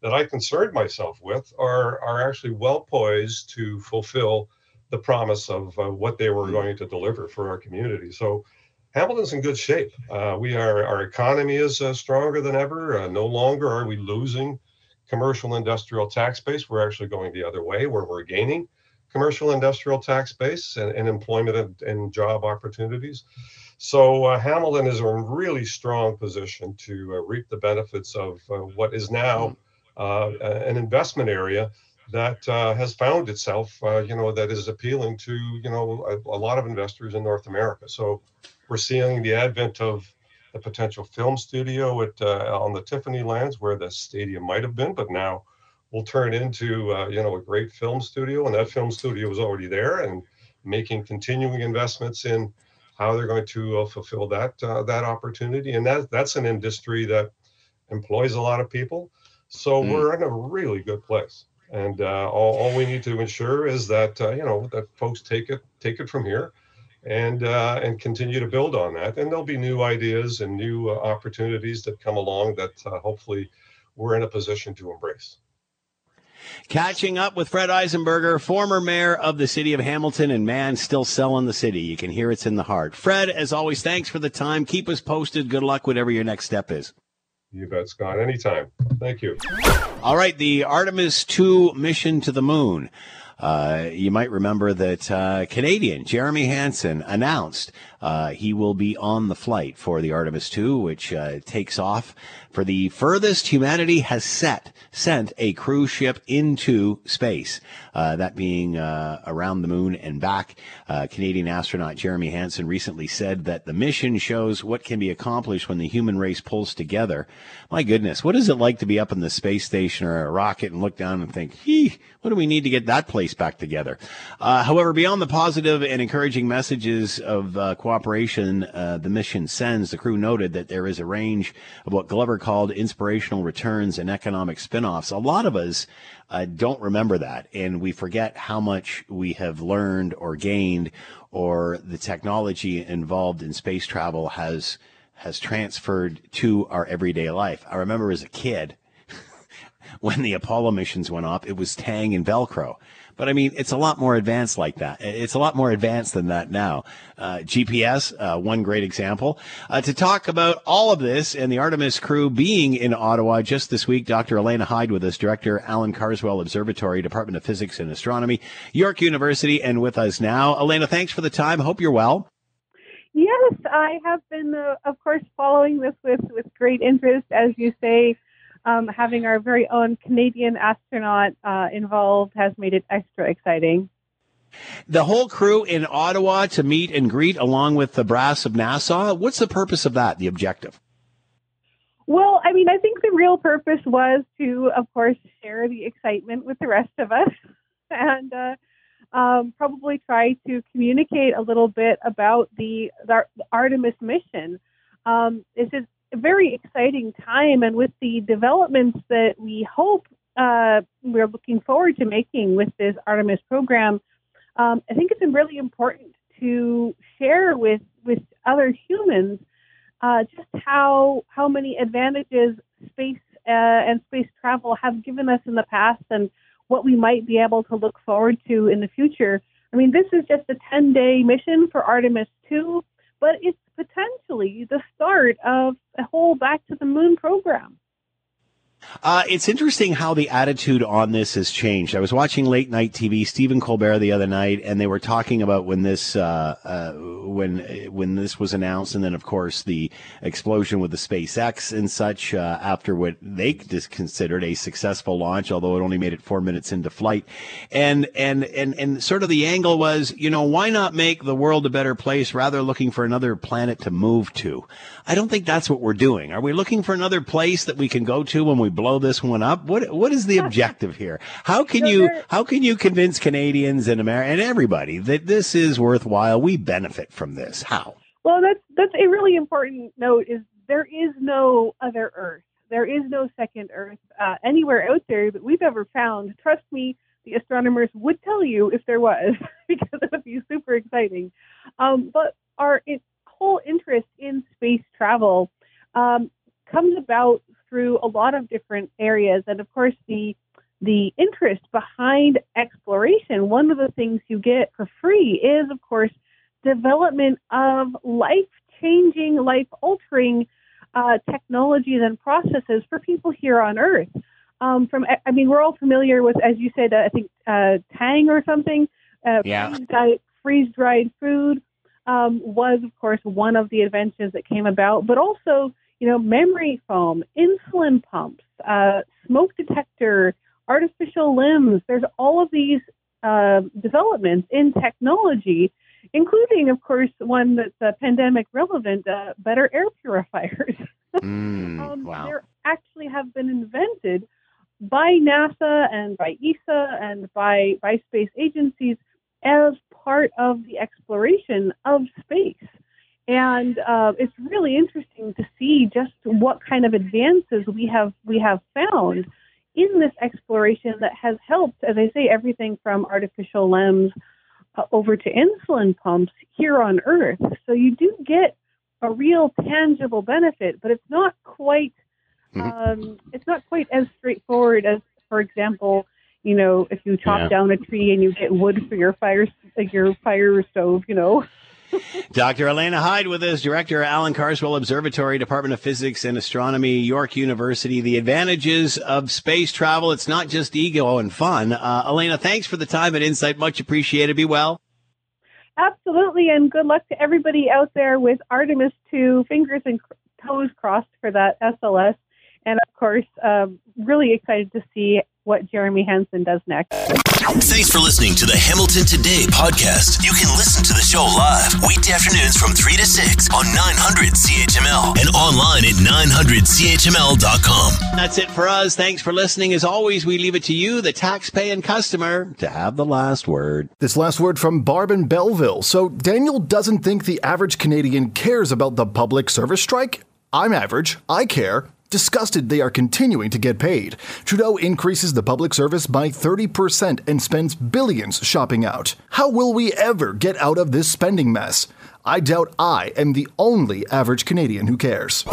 that I concerned myself with are are actually well poised to fulfill the promise of uh, what they were going to deliver for our community. So Hamilton's in good shape. Uh, we are our economy is uh, stronger than ever. Uh, no longer are we losing commercial industrial tax base. We're actually going the other way, where we're gaining commercial industrial tax base and, and employment and, and job opportunities. So uh, Hamilton is in a really strong position to uh, reap the benefits of uh, what is now uh, an investment area that uh, has found itself, uh, you know, that is appealing to, you know, a, a, lot of investors in North America. So we're seeing the advent of the potential film studio at uh, on the Tiffany lands where the stadium might have been, but now will turn into, uh, you know, a great film studio. And that film studio is already there and making continuing investments in how they're going to uh, fulfill that uh, that opportunity. And that that's an industry that employs a lot of people. So mm. we're in a really good place. And uh, all, all we need to ensure is that uh, you know that folks take it take it from here, and uh, and continue to build on that. And there'll be new ideas and new uh, opportunities that come along that uh, hopefully we're in a position to embrace. Catching up with Fred Eisenberger, former mayor of the city of Hamilton, and man, still selling the city. You can hear it's in the heart. Fred, as always, thanks for the time. Keep us posted. Good luck, whatever your next step is. You bet, Scott. Anytime. Thank you. All right, the Artemis 2 mission to the moon. Uh, you might remember that uh, Canadian Jeremy Hansen announced uh, he will be on the flight for the Artemis 2, which uh, takes off for the furthest humanity has set sent a cruise ship into space. Uh, that being uh, around the moon and back. Canadian astronaut Jeremy Hansen recently said that the mission shows what can be accomplished when the human race pulls together. My goodness, what is it like to be up in the space station or a rocket and look down and think, "He, what do we need to get that place back together?" however, beyond the positive and encouraging messages of cooperation uh, the mission sends, the crew noted that there is a range of what Glover called inspirational returns and economic spin-offs. A lot of us uh, don't remember that, and we forget how much we have learned or gained, or the technology involved in space travel has has transferred to our everyday life. I remember as a kid when the Apollo missions went off, it was Tang and Velcro. But I mean, it's a lot more advanced like that. It's a lot more advanced than that now. Uh, GPS, uh, one great example. Uh, to talk about all of this and the Artemis crew being in Ottawa just this week, Dr. Elaina Hyde with us, Director Allan Carswell Observatory, Department of Physics and Astronomy, York University, and with us now. Elaina, thanks for the time. Hope you're well. Yes, I have been, uh, of course, following this with, with great interest. As you say, um, having our very own Canadian astronaut uh, involved has made it extra exciting. The whole crew in Ottawa to meet and greet along with the brass of NASA. What's the purpose of that, the objective? Well, I mean, I think the real purpose was to, of course, share the excitement with the rest of us and uh, um, probably try to communicate a little bit about the, the Artemis mission. Um, this is very exciting time, and with the developments that we hope uh, we're looking forward to making with this Artemis program, um, I think it's really important to share with with other humans uh, just how how many advantages space uh, and space travel have given us in the past, and what we might be able to look forward to in the future. I mean, this is just a 10 day mission for Artemis 2 but it's potentially the start of a whole back to the moon program. Uh, it's interesting how the attitude on this has changed. I was watching late night TV, Stephen Colbert the other night, and they were talking about when this uh, uh, when when this was announced, and then of course the explosion with the SpaceX and such uh, after what they considered a successful launch, although it only made it four minutes into flight, and and and and sort of the angle was, you know, why not make the world a better place rather looking for another planet to move to? I don't think that's what we're doing. Are we looking for another place that we can go to when we blow this one up? What what is the objective here? How can you how can you convince Canadians and America and everybody that this is worthwhile? We benefit from this. How? Well, that's that's a really important note. Is there is no other Earth. There is no second Earth uh, anywhere out there that we've ever found. Trust me, the astronomers would tell you if there was, because it would be super exciting. Um, but our whole interest in space travel um, comes about through a lot of different areas, and of course the the interest behind exploration. One of the things you get for free is, of course, development of life changing, life altering uh, technologies and processes for people here on Earth. Um, from, I mean, we're all familiar with, as you said, uh, I think uh, Tang or something. Uh, yeah. Freeze dried food um, was, of course, one of the inventions that came about, but also, you know, memory foam, insulin pumps, uh, smoke detector artificial limbs. There's all of these uh, developments in technology, including, of course, one that's uh, pandemic relevant, uh, better air purifiers. Mm, um, wow. There actually have been invented by NASA and by ESA and by, by space agencies as part of the exploration of space. And uh, it's really interesting to see just what kind of advances we have we have found in this exploration that has helped, as I say, everything from artificial limbs uh, over to insulin pumps here on Earth. So you do get a real tangible benefit, but it's not quite um, it's not quite as straightforward as, for example, you know, if you chop Yeah. down a tree and you get wood for your fire your fire stove, you know. Dr. Elaina Hyde with us, Director, Allan Carswell Observatory, Department of Physics and Astronomy, York University. The advantages of space travel, it's not just ego and fun. Uh, Elaina, thanks for the time and insight. Much appreciated. Be well. Absolutely, and good luck to everybody out there with Artemis 2. Fingers and toes crossed for that SLS. And of course, um, really excited to see what Jeremy Hansen does next. Thanks for listening to the Hamilton Today podcast. You can listen to the show live weekday afternoons from 3 to 6 on 900 CHML and online at 900CHML.com. That's it for us. Thanks for listening. As always, we leave it to you, the tax-paying customer, to have the last word. This last word from Barb in Belleville. So Daniel doesn't think the average Canadian cares about the public service strike? I'm average. I care. Disgusted they are continuing to get paid. Trudeau increases the public service by 30% and spends billions shopping out. How will we ever get out of this spending mess? I doubt I am the only average Canadian who cares.